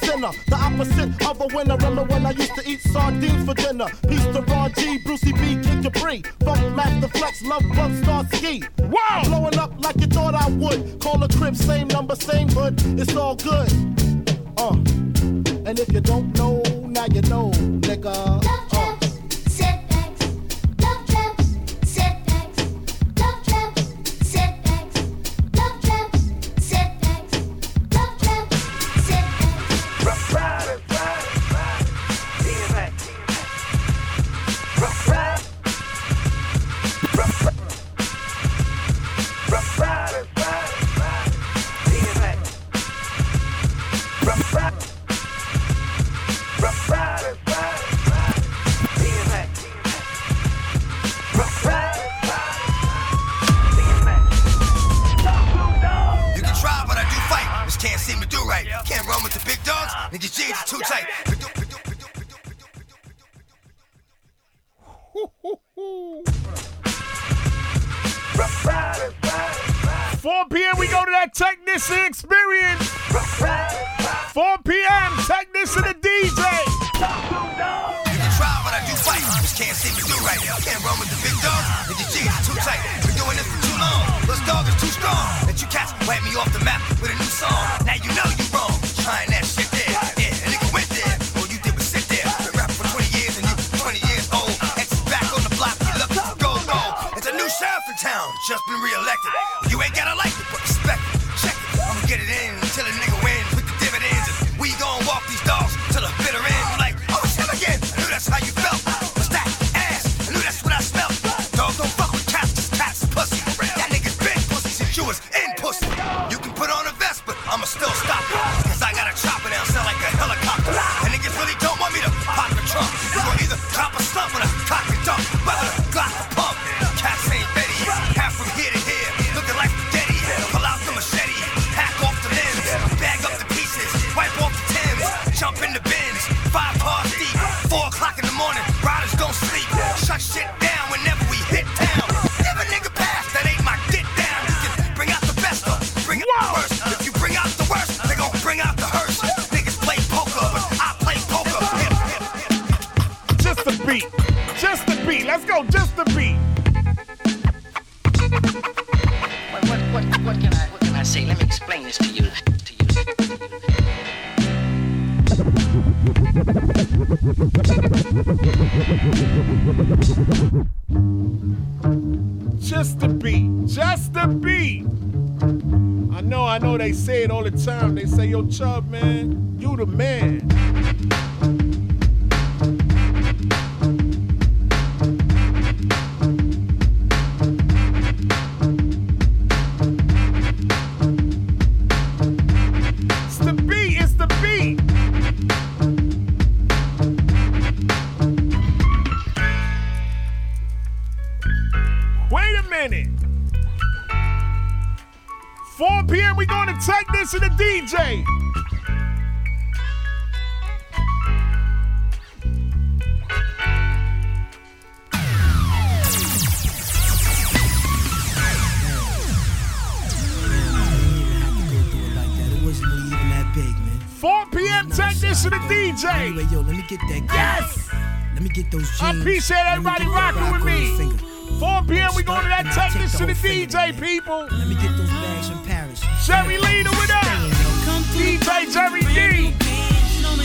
Born sinner, the opposite of a winner. Remember when I used to eat sardines for dinner? Peace to Ron G, Brucey B, Kid Capri. Funkmaster Flex, Love Bug, Starski. Wow! Blowing up like you thought I would. Call a crib, same number, same hood. It's all good. Uh. And if you don't know, now you know, nigga. p.m. Take this to the DJ. Anyway, yo, let me get that. Yes. Let me get those jeans. I appreciate everybody rocking rock with me. 4 p.m. we going to that Now take this the to the whole DJ, people. Let me get those bags from Paris. Jerry Leader with us. DJ Jerry D.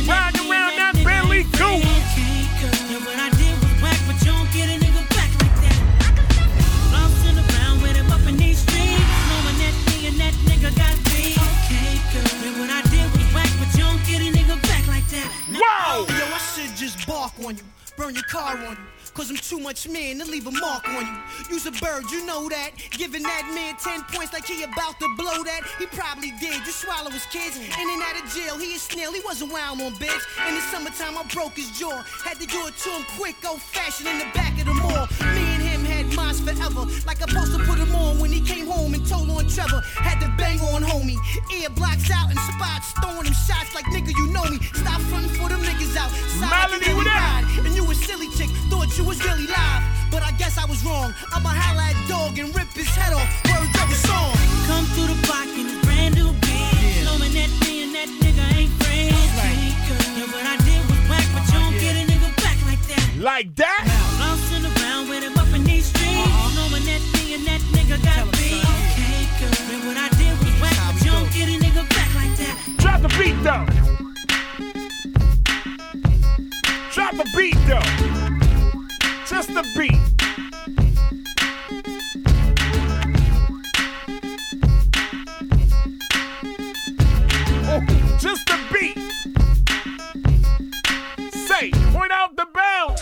Riding around that Bentley coupe. Burn your car on you. Cause I'm too much man to leave a mark on you. Use a bird, you know that. Giving that man 10 points like he about to blow that. He probably did, You swallow his kids. In and out of jail, he a snail, he wasn't wild on bitch. In the summertime, I broke his jaw. Had to do it to him quick, old fashioned in the back of the mall. Minds forever. Like I supposed to put him on when he came home and told on Trevor. Had to bang on homie. Ear blocks out and spots, throwing him shots like nigga, you know me. Stop fronting for them niggas out. Melody, you what really up? ride. And you a silly chick, thought you was really live. But I guess I was wrong. I'ma holla at dog and rip his head off. Words of a song. Come through the block in a brand new bitch, knowing that me and that nigga ain't friends. And what I did was whack, but you don't get a nigga back like that. Like that? Bouncing and that beef. Okay, girl. And what I did was whack, but you don't get a nigga back like that. Drop the beat though. Drop the beat though. Just the beat. Oh, just the beat. Say, point out the bell.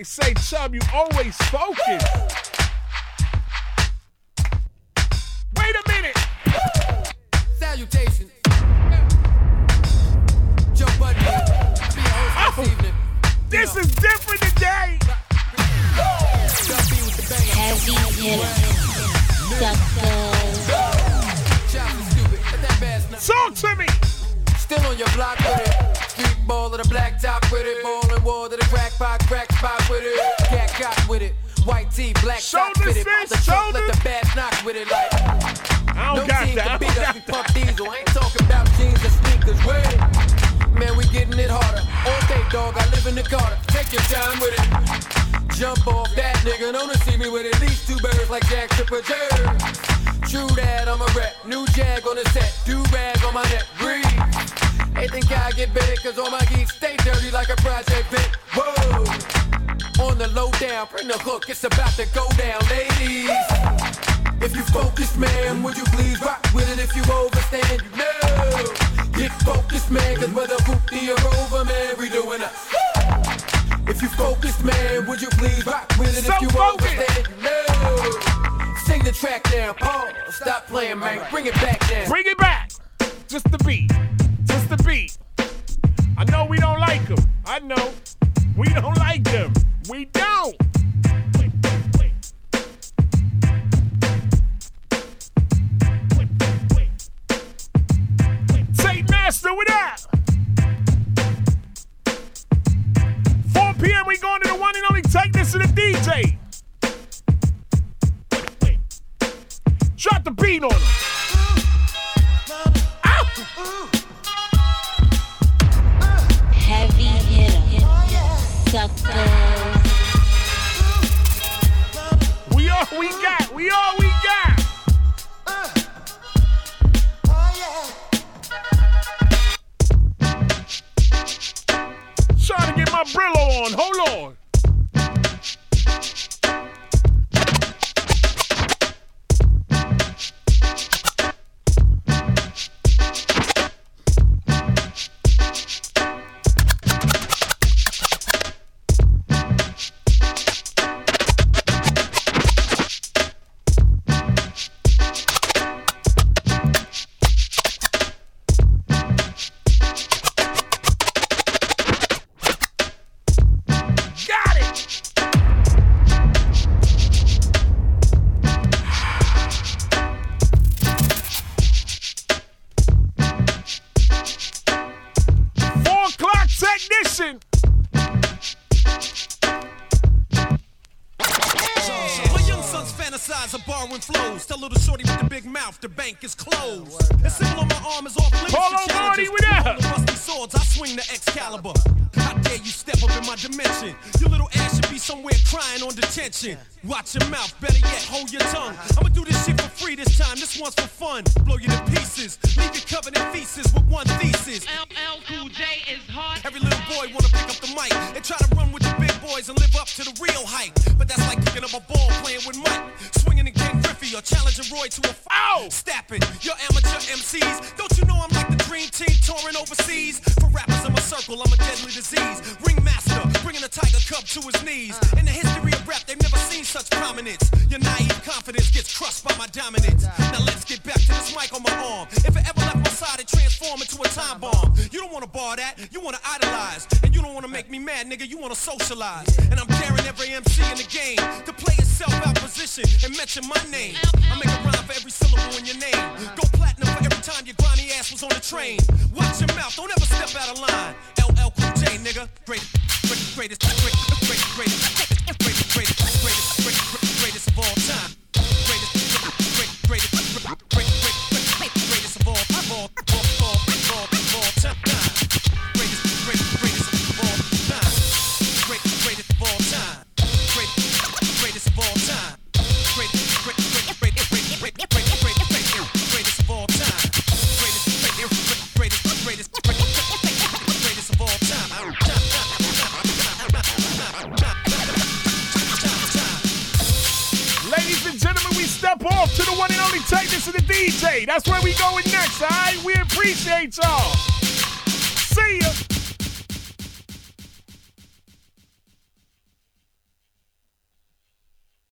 They say, Chubb, you always focus. Wait a minute. Salutation. Joe Budden, be your host this oh, evening. This is different today. Heavy hitter. Suckers. Child is stupid. that bass now. Talk to me. Still on your block with it. Street ball of the black top with it. Ballin' wall to the crack pot, crack spot with it. Cat got with it. White tee, black Shoulders, with it. sis, The trunk, let the bass knock with it like. I don't no got team that. Can beat us. We pump diesel. I ain't talking about jeans and sneakers. Wait. Man, we getting it harder. All dog. I live in the Carter. Take your time with it. Jump off that nigga. Don't see me with at least two birds like Jack Tripper True that, I'm a rep. New jag on the set. Do rag on my neck. Breathe. They think I get big cause all my geeks stay dirty like a project bit. Whoa. On the low down, bring the hook. It's about to go down, ladies. If you focus, man, would you please rock with it? If you overstand, you know. Get focused, man, cause whether hoopty or over, man, we doing us. If you focus, man, would you please rock with it? So if you focused. overstand, you know. Sing the track down, pause. Stop playing, man. Bring it back down. Bring it back. Just the beat. Just the beat. I know we don't like them. I know. We don't like them.